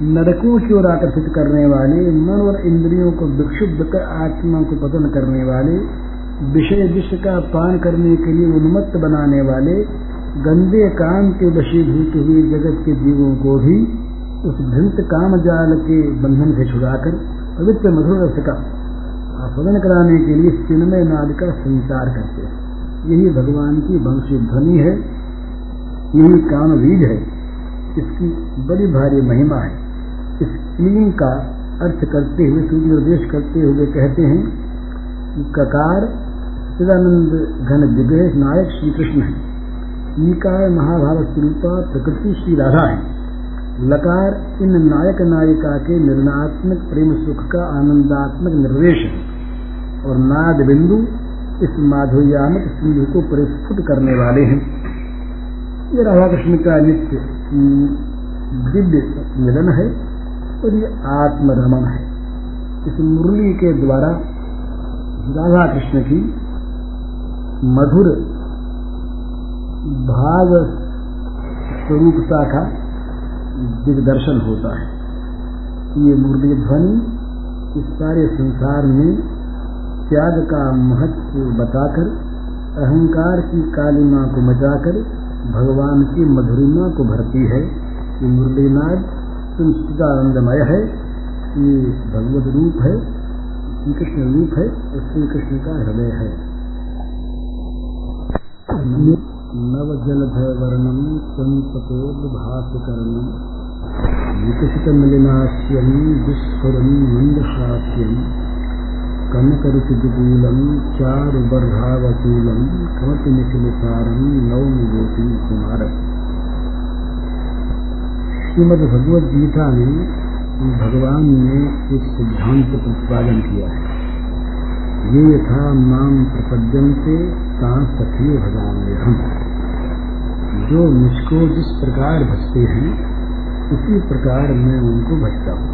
[SPEAKER 1] नरकों की ओर आकर्षित करने वाले मन और इंद्रियों को विक्षुब्ध कर आत्मा को पतन करने वाले विषय विश्व का पान करने के लिए उन्मत्त बनाने वाले गंदे काम के वशीभूत हुए जगत के जीवों को भी उस भ्रंत काम जाल के बंधन से छुड़ाकर पवित्र मधुर रस का आस्वादन कराने के लिए चिन्मय नाद का संचार करते हैं। यही भगवान की वंशी ध्वनि है, यही काम बीज है। इसकी बड़ी भारी महिमा है। इस क्लीन का अर्थ करते हुए, सूर्य निर्देश करते हुए कहते हैं ककार चिदानंद घन दिग्गज नायक श्री कृष्ण है। निकाय महाभारत स्वरूपा प्रकृति श्री राधा है। लकार इन नायक नायिका के निर्णात्मक प्रेम सुख का आनंदात्मक निर्देश है। और नाद बिंदु इस माधुर्यामक सिंधु को परिस्फुट करने वाले हैं। ये राधा कृष्ण का नित्य दिव्य मिलन है और ये आत्मरमन है। इस मुरली के द्वारा राधा कृष्ण की मधुर भाव स्वरूपता का दिग्दर्शन होता है। ये मुरली ध्वनि इस सारे संसार में त्याग का महत्व बताकर, अहंकार की कालिमा को मचाकर, भगवान की मधुरिमा को भरती है। ये मुरलीनाद तुम सदानंदमय है। ये भगवत रूप है श्री कृष्ण रूप है और श्री कृष्ण का हृदय है। नवजलभयवर्णम् चम्पकोद्भासकर्णम् विकसितमलिनास्यम् विस्फुरम् मन्दशास्यम् कनकरुचिदुकूलम् चारुबर्हावकूलम् कमपि निखिलसारम् नौमि गोपी कुमारम् श्रीमद भगवद गीता में भगवान ने एक सिद्धांत प्रतिपादन किया है। ये यथा माम प्रपद्यंते ता सखी भगवान हम जो मुझको जिस प्रकार भजते हैं, उसी प्रकार मैं उनको भजता हूँ।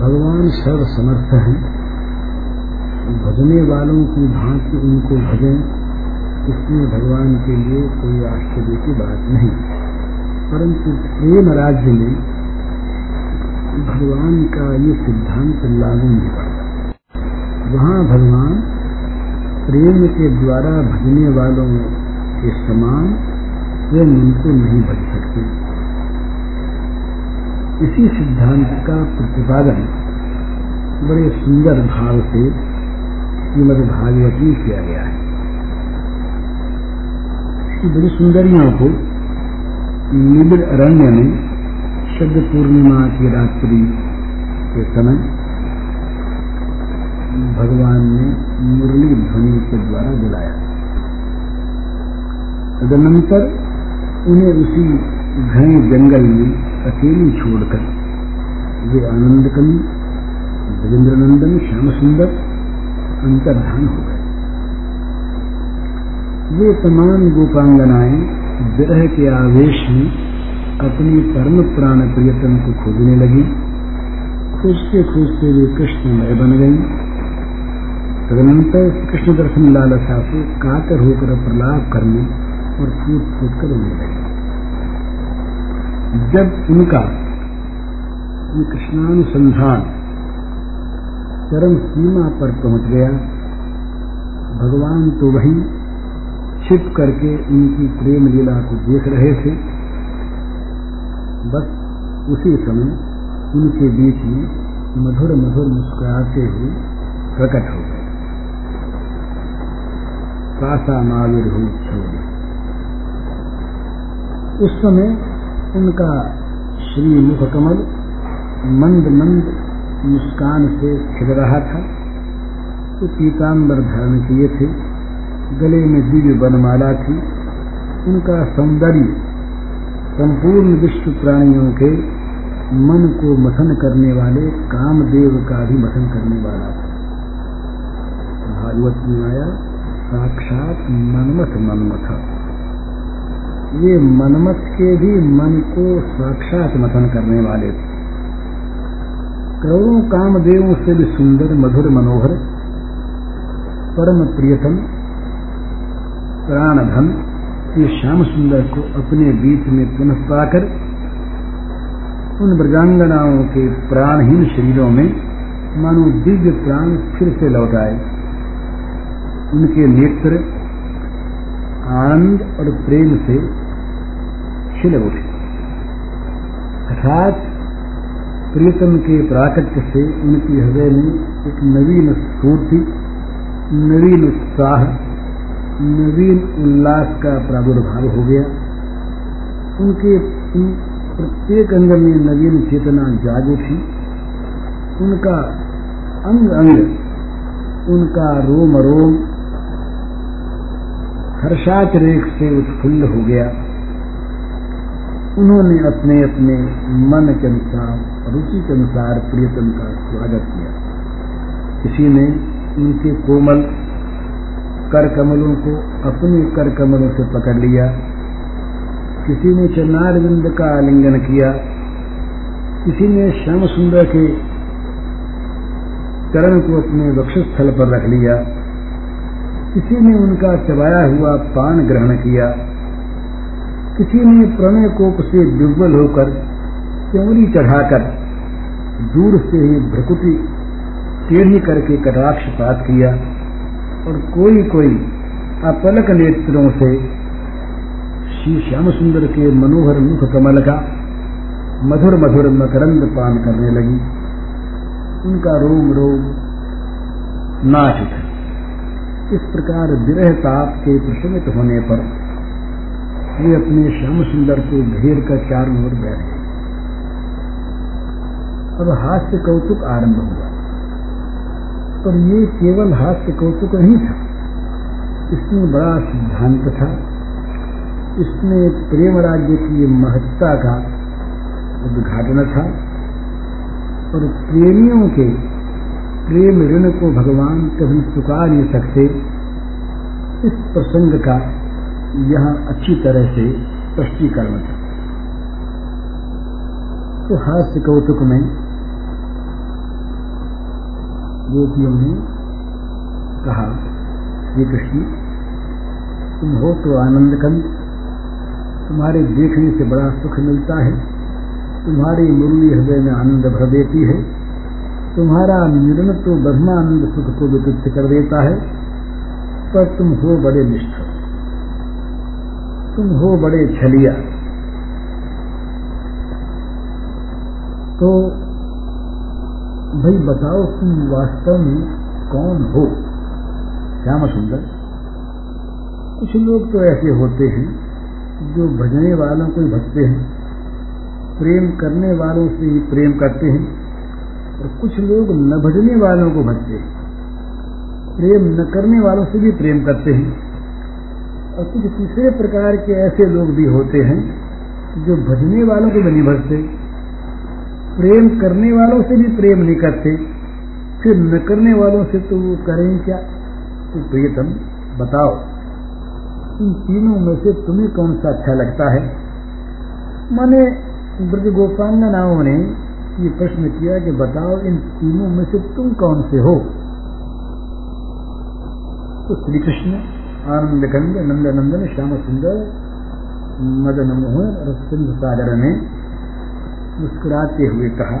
[SPEAKER 1] भगवान सर्व समर्थ हैं। भजने वालों की भांति उनको भजें इसमें भगवान के लिए कोई आश्चर्य की बात नहीं। परंतु प्रेम राज्य में भगवान का ये सिद्धांत लागू नहीं पड़ता वहाँ भगवान प्रेम के द्वारा भजने वालों के समान स्वयं उनको नहीं भज सकते। इसी सिद्धांत का प्रतिपादन बड़े सुंदर भाव से श्रीमद भागवत में किया गया है। इसकी बड़ी सुंदरियों को निबिड़ अरण्य में शब्द पूर्णिमा की रात्रि के समय भगवान ने मुरली ध्वनि के द्वारा बुलाया। तदनंतर उन्हें उसी घने जंगल में अकेली छोड़कर वे आनंद कवि ब्रजेंद्र नंदन श्याम सुंदर अंतर्धान हो गए। वे तमाम गोपांगनाएँ विरह के आवेश में अपनी परम प्राण प्रियतम को खोजने लगी। खोजते खोजते वे कृष्णमय बन गई। तदनंतर कृष्ण दर्शन लालसा को कातर होकर प्रलाप करने और फूट फूट कर रोने लगे। जब उनका कृष्णानुसंधान चरम सीमा पर पहुँच गया, भगवान तो वही छिप करके उनकी प्रेम लीला को देख रहे थे। बस उसी समय उनके बीच में मधुर मधुर मुस्कुराते हुए प्रकट हो गए। कासा माविर हो उस समय उनका श्री मुख कमल मंद मंद मुस्कान से खिल रहा था। तो पीताम्बर धारण किए थे। गले में दिव्य बनमाला थी। उनका सौंदर्य संपूर्ण विश्व प्राणियों के मन को मथन करने वाले कामदेव का भी मथन करने वाला था। भागवत में आया साक्षात मनमथ मनमथ। ये मनमथ के भी मन को साक्षात मथन करने वाले। थे करोड़ों कामदेवों से भी सुंदर, मधुर, मनोहर, परम प्रियतम, प्राणधन, ये श्याम सुंदर को अपने बीच में पुनः पाकर उन ब्रजांगनाओं के प्राणहीन शरीरों में मानो दिव्य प्राण फिर से लौट आए। उनके नेत्र आनंद और प्रेम से खिल उठे। अर्थात प्रियतम के प्राकट्य से उनकी हृदय में एक नवीन स्फूर्ति, नवीन उत्साह, नवीन उल्लास का प्रादुर्भाव हो गया। उनके प्रत्येक अंग में नवीन चेतना जाग उठी। उनका अंग अंग उनका रोम रोम हर्षाचरेख से उत्फुल्ल हो गया। उन्होंने अपने अपने मन के अनुसार, रुचि के अनुसार प्रियतम का स्वागत किया। किसी ने उनके कोमल कर कमलों को अपने कर कमलों से पकड़ लिया। किसी ने चन्नारविंद का आलिंगन किया। किसी ने श्याम सुंदर के चरण को अपने वक्षस्थल पर रख लिया। किसी ने उनका चबाया हुआ पान ग्रहण किया। किसी ने प्रणय कोप से दुर्बल होकर चौरी चढ़ाकर दूर से ही भ्रकुटी टेढ़ी करके कटाक्षपात किया और कोई कोई अपलक नेत्रों से श्री श्याम सुंदर के मनोहर मुख कमल का मधुर मधुर मकरंद पान करने लगी। उनका रोम रोम नाच उठा। इस प्रकार विरह ताप के प्रशमित होने पर वे अपने श्याम सुंदर को घेर कर चारों ओर बैठे अब हास्य कौतुक आरंभ हुआ। पर ये केवल हास्य कौतुक नहीं था। इसमें बड़ा सिद्धांत था। इसमें प्रेम राज्य की महत्ता का उद्घाटन था। और प्रेमियों के प्रेम ऋण को भगवान कभी चुका नहीं सकते। इस प्रसंग का यहाँ अच्छी तरह से स्पष्टीकरण था तो हास्य कौतुक में गोपियों ने कहा श्री कृष्ण, तुम हो तो आनंद कंद तुम्हारे देखने से बड़ा सुख मिलता है। तुम्हारी मुरली हृदय में आनंद भर देती है। तुम्हारा निर्णय तो ब्रह्मानंद सुख को विकृत कर देता है, पर तुम हो बड़े निष्ठ। तुम हो बड़े छलिया। तो भाई बताओ तुम वास्तव में कौन हो? श्याम सुंदर कुछ लोग तो ऐसे होते हैं जो भजने वालों को भजते हैं, प्रेम करने वालों से ही प्रेम करते हैं। और कुछ लोग न भजने वालों को भजते हैं। प्रेम न करने वालों से भी प्रेम करते हैं। और कुछ तीसरे प्रकार के ऐसे लोग भी होते हैं जो भजने वालों को भी नहीं भजते, प्रेम करने वालों से भी प्रेम नहीं करते। फिर न करने वालों से तो वो करें क्या? तो प्रियतम बताओ, इन तीनों में से तुम्हें कौन सा अच्छा लगता है? माने ब्रज गोपांगनाओं ने ये प्रश्न किया कि बताओ इन तीनों में से तुम कौन से हो? तो श्री कृष्ण आनंद कंद नंद नंदन श्याम सुंदर मदन मोहन और सिंध सागर ने मुस्कुराते हुए कहा,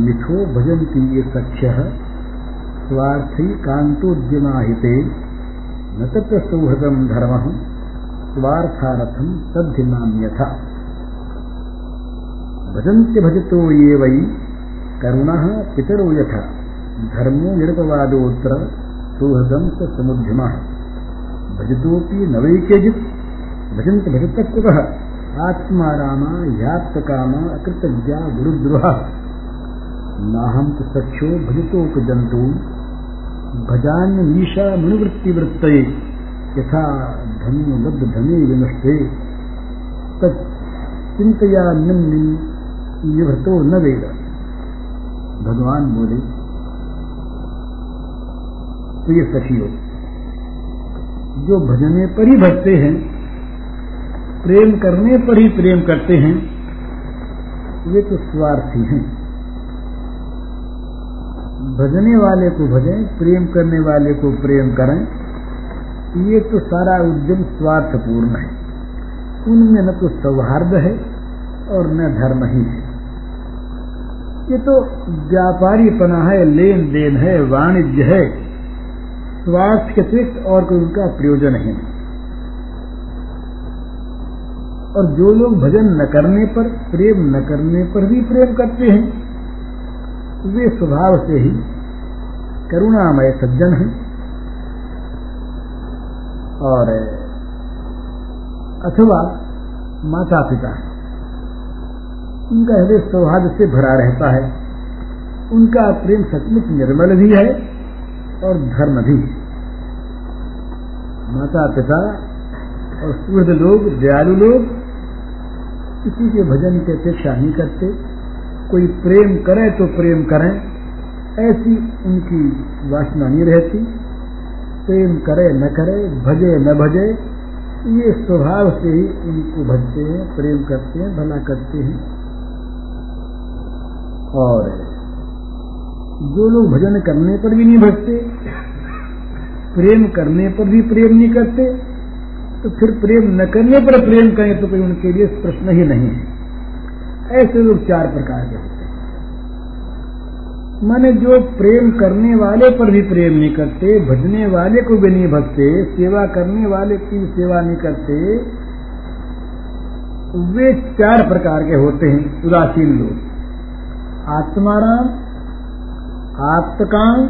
[SPEAKER 1] मिथो भजंती ये सख्य, स्वार्थी कांतोद्यमाहिते न तत्र सौहृदम धर्म स्वार्थारथम तद्धिनाम्यथा भजन्त्य भजतो ये वै। करुण पितरो यथा। धर्मो निरपवादोत्र सुहृदम स समुद्यम। भजतोपि नवैकेजित भजंत भजत आत्मा रामा याप्त कामा अकृतज्ञा गुरुद्रोह। नाहम तो सख्यो भजतोक जंतु भजान्य मीशा मनुवृत्तिवृत्त यथा धनु लब्ध धने विनष्टे तत्चिंतया निम्नी निभतो न वेद। भगवान बोले तो ये सखियो, जो भजने पर ही भजते हैं, प्रेम करने पर ही प्रेम करते हैं, वे तो स्वार्थी हैं। भजने वाले को भजें, प्रेम करने वाले को प्रेम करें, ये तो सारा उद्यम स्वार्थपूर्ण है। उनमें न तो सौहार्द है और न धर्म ही है। ये तो व्यापारी पना है लेन देन है, वाणिज्य है, स्वास्थ्य के अतिरिक्त और कोई उनका प्रयोजन है और जो लोग भजन न करने पर, प्रेम न करने पर भी प्रेम करते हैं, वे स्वभाव से ही करुणामय सज्जन हैं। और अथवा माता पिता है। उनका हृदय सौहार्द से भरा रहता है। उनका प्रेम सचमुच निर्मल भी है और धर्म भी माता पिता और सूर्य लोग, दयालु लोग किसी के भजन की अपेक्षा नहीं करते। कोई प्रेम करे तो प्रेम करें, ऐसी उनकी वासना नहीं रहती। प्रेम करे न करे, भजे न भजे, ये स्वभाव से ही उनको भजते हैं, प्रेम करते हैं, भला करते हैं। और जो लोग भजन करने पर भी नहीं भजते, प्रेम करने पर भी प्रेम नहीं करते तो फिर प्रेम न करने पर प्रेम करें तो कोई उनके लिए प्रश्न ही नहीं है। ऐसे लोग चार प्रकार के होते हैं। माने जो प्रेम करने वाले पर भी प्रेम नहीं करते, भजने वाले को भी नहीं भजते, सेवा करने वाले की सेवा नहीं करते वे चार प्रकार के होते हैं, उदासीन लोग। आत्माराम आत्मकाम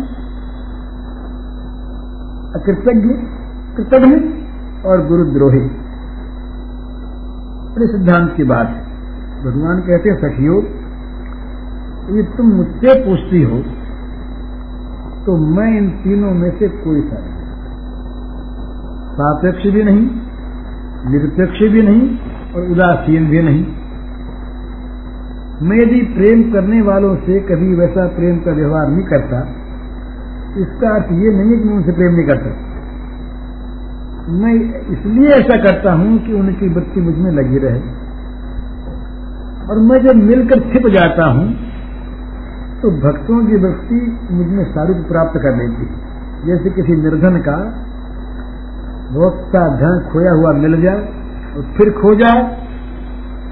[SPEAKER 1] अकृतज्ञ, कृतज्ञ और गुरुद्रोही। बड़े सिद्धांत की बात है। भगवान कहते हैं, सखियो, ये तुम मुझसे पूछती हो तो मैं इन तीनों में से कोई सा नहीं सापेक्ष भी नहीं, निरपेक्ष भी नहीं और उदासीन भी नहीं। मैं यदि प्रेम करने वालों से कभी वैसा प्रेम का व्यवहार नहीं करता, इसका अर्थ ये नहीं कि मैं उनसे प्रेम नहीं करता। मैं इसलिए ऐसा करता हूँ कि उनकी वृत्ति मुझमें लगी रहे। और मैं जब मिलकर छिप जाता हूँ तो भक्तों की वृत्ति मुझमें सारूप प्राप्त कर लेती जैसे किसी निर्धन का बहुत सा धन खोया हुआ मिल जाए और फिर खो जाए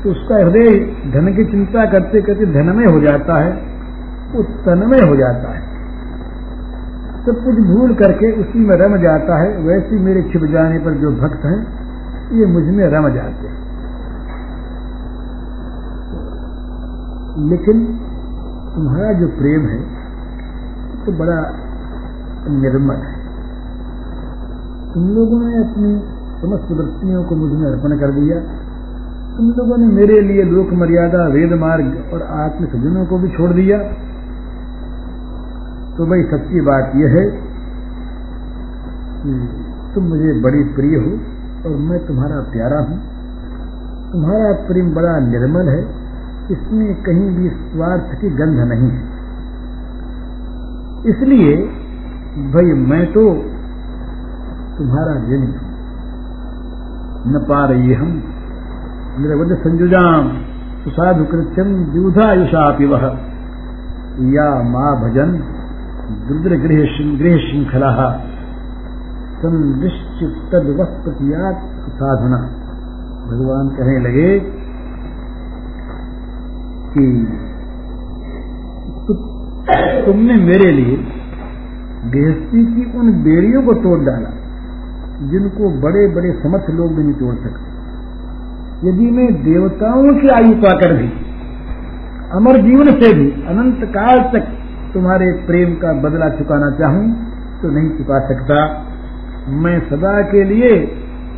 [SPEAKER 1] तो उसका हृदय धन की चिंता करते करते धनमय हो जाता है वो तनमय हो जाता है। सब कुछ भूल करके उसी में रम जाता है, वैसे मेरे छिप जाने पर जो भक्त हैं, ये मुझमें रम जाते हैं। लेकिन तुम्हारा जो प्रेम है तो बड़ा निर्मल है। तुम लोगों ने अपनी समस्त वृत्तियों को मुझमें अर्पण कर दिया। तुम लोगों ने मेरे लिए लोक मर्यादा, वेद मार्ग और आत्म सज्जनों को भी छोड़ दिया। तो भाई सच्ची बात यह है कि तुम मुझे बड़ी प्रिय हो और मैं तुम्हारा प्यारा हूँ। तुम्हारा प्रेम बड़ा निर्मल है, इसमें कहीं भी स्वार्थ की गंध नहीं है। इसलिए भाई मैं तो तुम्हारा ऋण न पा रही हम। सुसाधु कृत्यम द्यूधायुषापि वह या माँ भजन रुद्र गृह श्रृंखला संदृष्टितवस्पतियात साधना भगवान कहने लगे कि तु, तुमने मेरे लिए गृहस्थी की उन बेड़ियों को तोड़ डाला जिनको बड़े बड़े समर्थ लोग भी नहीं तोड़ सकते। यदि मैं देवताओं की आयु पाकर भी, अमर जीवन से भी, अनंत काल तक तुम्हारे प्रेम का बदला चुकाना चाहूँ तो नहीं चुका सकता। मैं सदा के लिए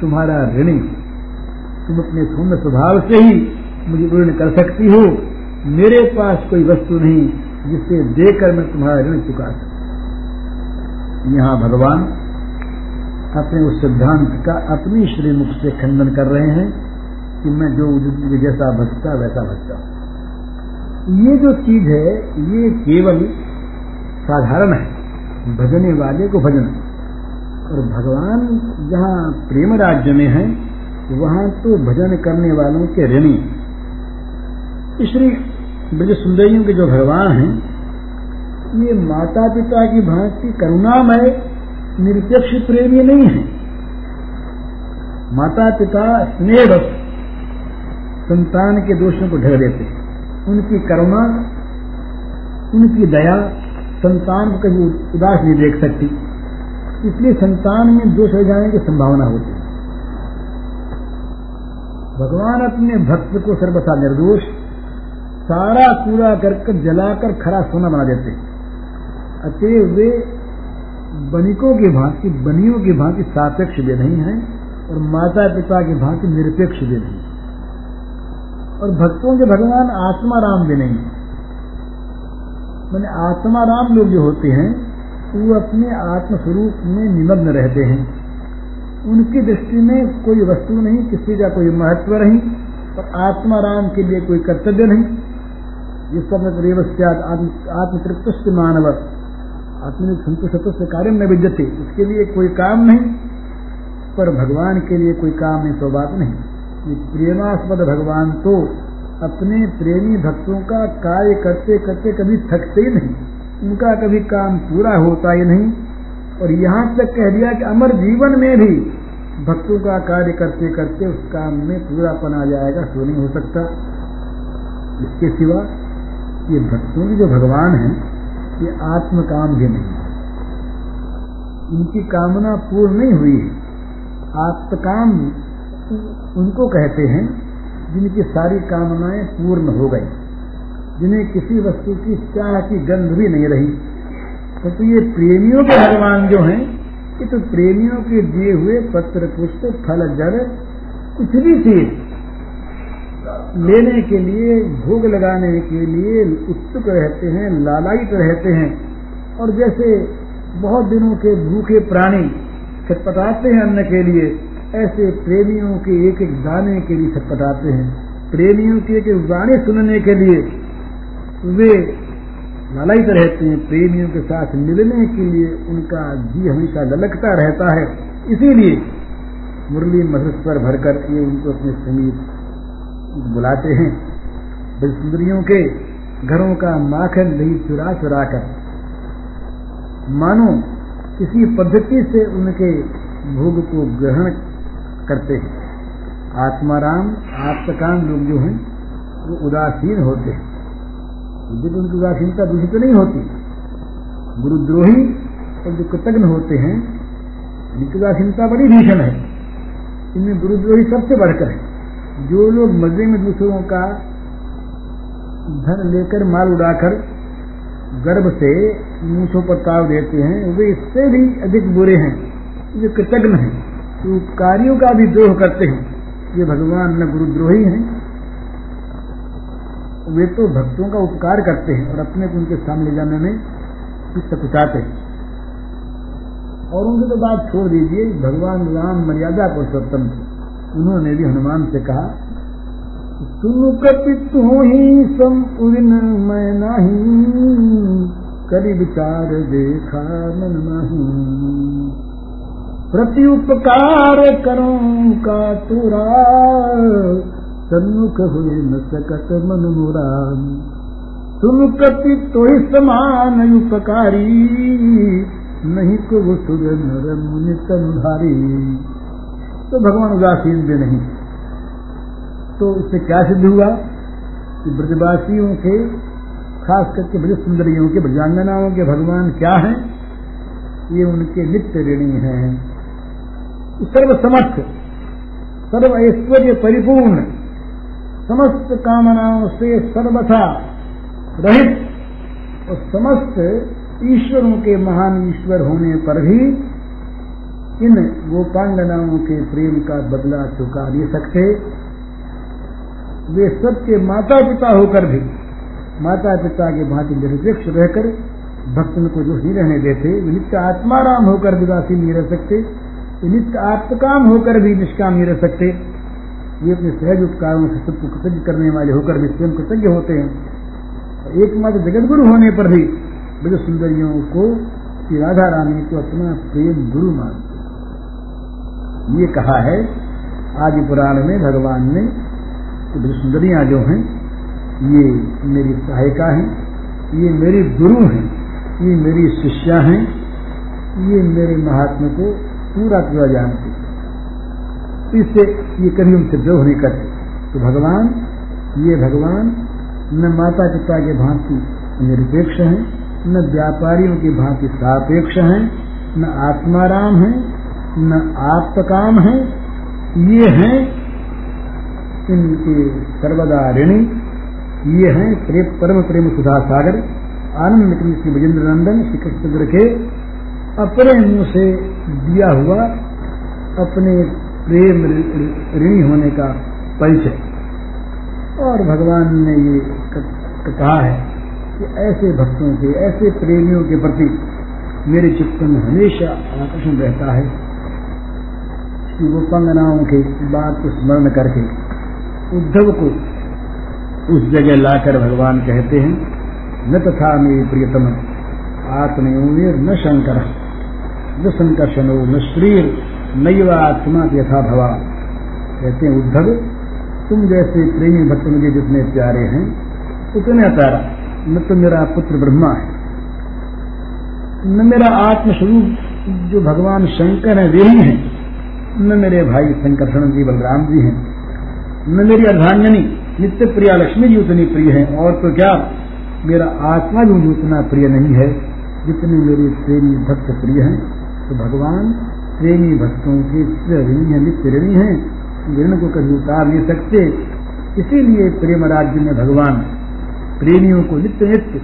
[SPEAKER 1] तुम्हारा ऋणी तुम अपने सौम्य स्वभाव से ही मुझे ऋण कर सकती हो। मेरे पास कोई वस्तु नहीं जिसे देकर मैं तुम्हारा ऋण चुका सकता। यहाँ भगवान अपने उस सिद्धांत का अपनी श्रीमुख से खंडन कर रहे हैं। कि मैं जो जैसा भजता वैसा भजता ये जो चीज़ है, ये केवल साधारण है। भजने वाले को भजन। और भगवान जहाँ प्रेम राज्य में है, वहाँ तो भजन करने वालों के ऋणी। श्री ब्रज सुंदरियों के जो भगवान हैं, ये माता पिता की भांति करुणामय, निरपेक्ष प्रेमी नहीं है। माता पिता स्नेह संतान के दोषों को ढक देते हैं। उनकी करुणा, उनकी दया संतान को कभी उदास नहीं देख सकती। इसलिए संतान में दोष हो जाने की संभावना होती है। भगवान अपने भक्त को सर्वथा निर्दोष, सारा कूड़ा करके जलाकर खरा सोना बना देते अतएव वे बनिकों की भांति, बनियों की भांति सापेक्ष भी नहीं है और माता पिता की भांति निरपेक्ष भी नहीं और भक्तों के भगवान आत्मा राम भी नहीं। मैंने आत्मा राम लोग जो होते हैं, वो अपने आत्म स्वरूप में निमग्न रहते हैं। उनकी दृष्टि में कोई वस्तु नहीं, किसी का कोई महत्व नहीं, और आत्मा राम के लिए कोई कर्तव्य नहीं। जिस समय आत्मतृप्त मानव आत्मिक संतुष्ट से कार्य न विद्यते। इसके लिए कोई काम नहीं, पर भगवान के लिए कोई काम नहीं तो बात नहीं। ये प्रेमास्पद भगवान तो अपने प्रेमी भक्तों का कार्य करते करते कभी थकते ही नहीं। उनका कभी काम पूरा होता ही नहीं। और यहाँ तक कह दिया कि अमर जीवन में भी भक्तों का कार्य करते करते उस काम में पूरापन आ जाएगा सो नहीं हो सकता। इसके सिवा ये भक्तों के जो भगवान है, ये आत्म काम भी नहीं उनकी कामना पूर्ण नहीं हुई है। आत्मकाम उनको कहते हैं जिनकी सारी कामनाएँ पूर्ण हो गई जिन्हें किसी वस्तु की चाह की गंध भी नहीं रही। तो, तो ये प्रेमियों के भगवान जो हैं ये तो प्रेमियों के दिए हुए पत्र पुष्प फल जल कुछ भी चीज़ लेने के लिए भोग लगाने के लिए उत्सुक रहते हैं लालायित रहते हैं। और जैसे बहुत दिनों के भूखे प्राणी छटपटाते हैं अन्न के लिए ऐसे प्रेमियों के एक एक दाने के लिए छटपटाते हैं। प्रेमियों के एक एक गाने सुनने के लिए वे ललायित रहते हैं। प्रेमियों के साथ मिलने के लिए उनका जी हमेशा ललकता रहता है। इसीलिए मुरली मधुर पर भरकर ये उनको अपने समीप बुलाते हैं। सुंदरियों के घरों का माखन दही चुरा चुरा कर मानो किसी पद्धति से उनके भोग को ग्रहण करते हैं। आत्माराम आत्मकाम लोग जो हैं, वो उदासीन होते हैं। यद्यपि उनकी उदासीनता दूसरी तो नहीं होती। गुरुद्रोही और जो कृतज्ञ होते हैं उनकी उदासीनता बड़ी भीषण है, इनमें गुरुद्रोही सबसे बढ़कर है। जो लोग मज़े में दूसरों का धन लेकर माल उड़ाकर गर्भ से मूछों पर ताव देते हैं, वे इससे भी अधिक बुरे हैं। जो कृतज्ञ हैं। जो कार्यों का भी द्रोह करते हैं। ये भगवान न गुरुद्रोही हैं। वे तो भक्तों का उपकार करते हैं और अपने को उनके सामने जाने में सकुचाते हैं। और उनकी तो बात छोड़ दीजिए, भगवान राम मर्यादा पुरुषोत्तम थे उन्होंने भी हनुमान से कहा सुन कपि तू ही सम मैं नहीं। करी विचार देखा मन नहीं। प्रति उपकार करूँ का तुरा। सन्मुख हुए न सकत मन मुरान। तुम कति तो ही समान उपकारी। नहीं को वो सुर नर मुनि तनुधारी तो भगवान उदासीन भी नहीं। तो इससे क्या सिद्ध हुआ? कि ब्रजवासियों के, खास करके ब्रज सुंदरियों के, ब्रजांगनाओं के भगवान क्या हैं? ये उनके नित्य ऋणी हैं। सर्व समर्थ सर्व ऐश्वर्य परिपूर्ण समस्त कामनाओं से सर्वथा रहित और समस्त ईश्वरों के महान ईश्वर होने पर भी इन गोपांगनाओं के प्रेम का बदला चुका नहीं सकते। वे सबके माता पिता होकर भी माता पिता के भांति निरपेक्ष रहकर भक्तन को जो नहीं रहने देते नित्य आत्माराम होकर विदासी नहीं रह सकते। नित्य आत्मकाम होकर भी निष्काम नहीं रह सकते। ये अपने सहज उपकारों से सबको कृतज्ञ करने वाले होकर भी स्वयं कृतज्ञ होते हैं। एकमात्र जगत गुरु होने पर भी ब्रज सुंदरियों को श्री राधा रानी को अपना प्रेम गुरु मानते ये कहा है, आदि पुराण में भगवान ने कि ब्रज सुंदरियाँ जो हैं, ये मेरी सहायिका हैं, ये मेरी गुरु हैं, ये मेरी शिष्या हैं, ये मेरे महात्मा को पूरा पूरा जानते इससे ये कभी उनसे द्रोह नहीं करते। तो भगवान, ये भगवान न माता पिता के भांति निरपेक्ष हैं, न व्यापारियों की भांति सापेक्ष हैं, न आत्माराम हैं, न आत्मकाम हैं। ये हैं इनके सर्वदा ऋणी, ये हैं परम प्रेम सुधा सागर, आनंद श्री विजेंद्र नंदन, श्री कृष्ण के अपने मुँह से दिया हुआ अपने प्रेम ऋणी होने का परिचय। और भगवान ने ये कहा है कि ऐसे भक्तों के, ऐसे प्रेमियों के प्रति मेरे चित्त में हमेशा आकर्षण रहता है। कि वो पंगनाओं के बात को स्मरण करके उद्धव को उस जगह लाकर भगवान कहते हैं, न तथा मेरे प्रियतम आत्मयोनिर न शंकर। न संकर्षणो न शरीर, नैव आत्मा यथा भवा। कहते हैं, उद्धव, तुम जैसे प्रेमी भक्त मुझे जितने प्यारे हैं, उतने प्यारा। न तो मेरा पुत्र ब्रह्मा है। न मेरा आत्मस्वरूप जो भगवान शंकर है, वे ही हैं। न मेरे भाई शंकरषण जी बलराम जी हैं। न मेरी अर्धांगनी नित्य प्रिया लक्ष्मी जी उतनी प्रिय है। और तो क्या, मेरा आत्मा भी उतना प्रिय नहीं है जितने मेरे प्रेमी भक्त प्रिय हैं। तो भगवान प्रेमी भक्तों के ऋणी है नित्य ऋणी है ऋण को कभी उतार नहीं सकते। इसीलिए प्रेम राज्य में भगवान प्रेमियों को नित्य नित्य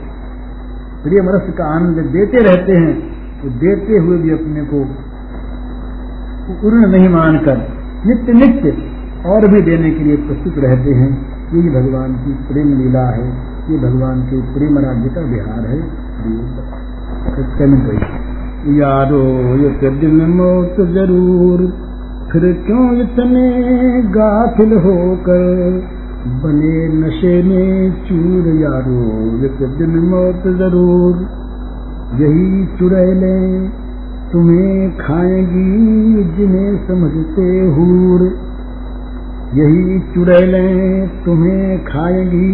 [SPEAKER 1] प्रेम रस का आनंद देते रहते हैं। तो देते हुए भी अपने को पूर्ण नहीं मानकर नित्य नित्य और भी देने के लिए प्रस्तुत रहते हैं। यही भगवान की प्रेम लीला है। ये भगवान के प्रेम राज्य का बिहार है। यारो, ये दिन मौत ज़रूर। फिर क्यों इतने गाफिल होकर बने नशे में चूर यारो, ये दिन मौत ज़रूर। यही चुड़ैले तुम्हें खाएँगी जिन्हें समझते हूर। यही चुड़ैले तुम्हें खाएँगी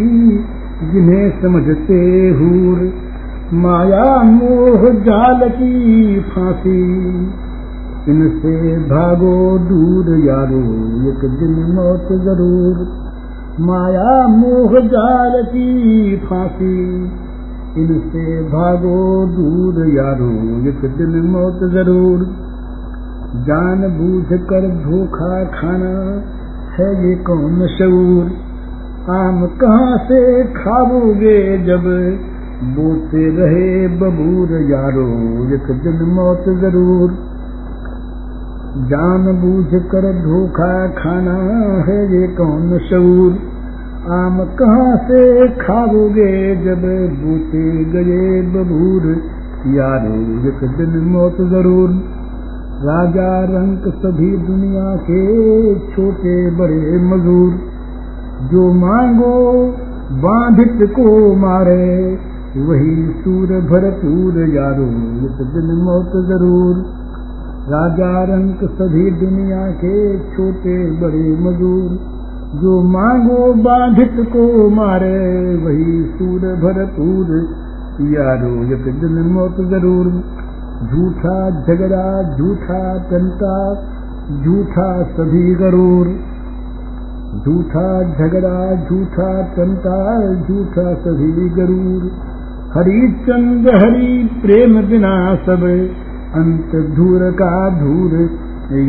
[SPEAKER 1] जिन्हें समझते हूर। माया मोह जाल की फांसी। इनसे भागो दूर यारो, एक दिन मौत ज़रूर। माया मोह जाल की फांसी। इनसे भागो दूर यारो, एक दिन मौत ज़रूर। जान बूझ कर धोखा खाना है ये कौन शूर आम कहाँ से खाओगे जब बोते रहे बबूर यारो, एक दिन मौत ज़रूर। जान बूझ कर धोखा खाना है ये कौन शूर आम कहाँ से खाओगे जब बूते गए बबूर? यारो, एक दिन मौत ज़रूर। राजा रंक सभी दुनिया के छोटे बड़े मजूर। जो मांगो, बाधित को मारे। वही सूर भरपूर यारो एक दिन मौत ज़रूर। राजा रंक सभी दुनिया के छोटे बड़े मजूर, जो मांगो बाधित को मारे, वही सूर भरपूर यारो एक दिन मौत ज़रूर। झूठा झगड़ा, झूठा टंटा झूठा सभी गरूर। झूठा झगड़ा, झूठा टंटा झूठा सभी गरूर। हरी चंद हरी प्रेम बिना अंत धूर का धूर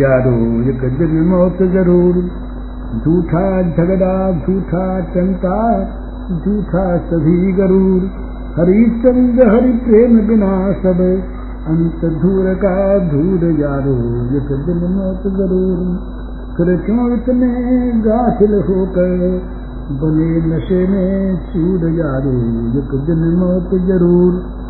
[SPEAKER 1] यारो दिन मौत जरूर झूठा झगड़ा झूठा चंता झूठा सभी गरूर। हरिचंद हरि प्रेम बिना अंत धूर का धूर यारो दिन मौत जरूर क्यों इतने गाफिल होकर बने नशे में चूर यारो एक दिन मौत ज़रूर।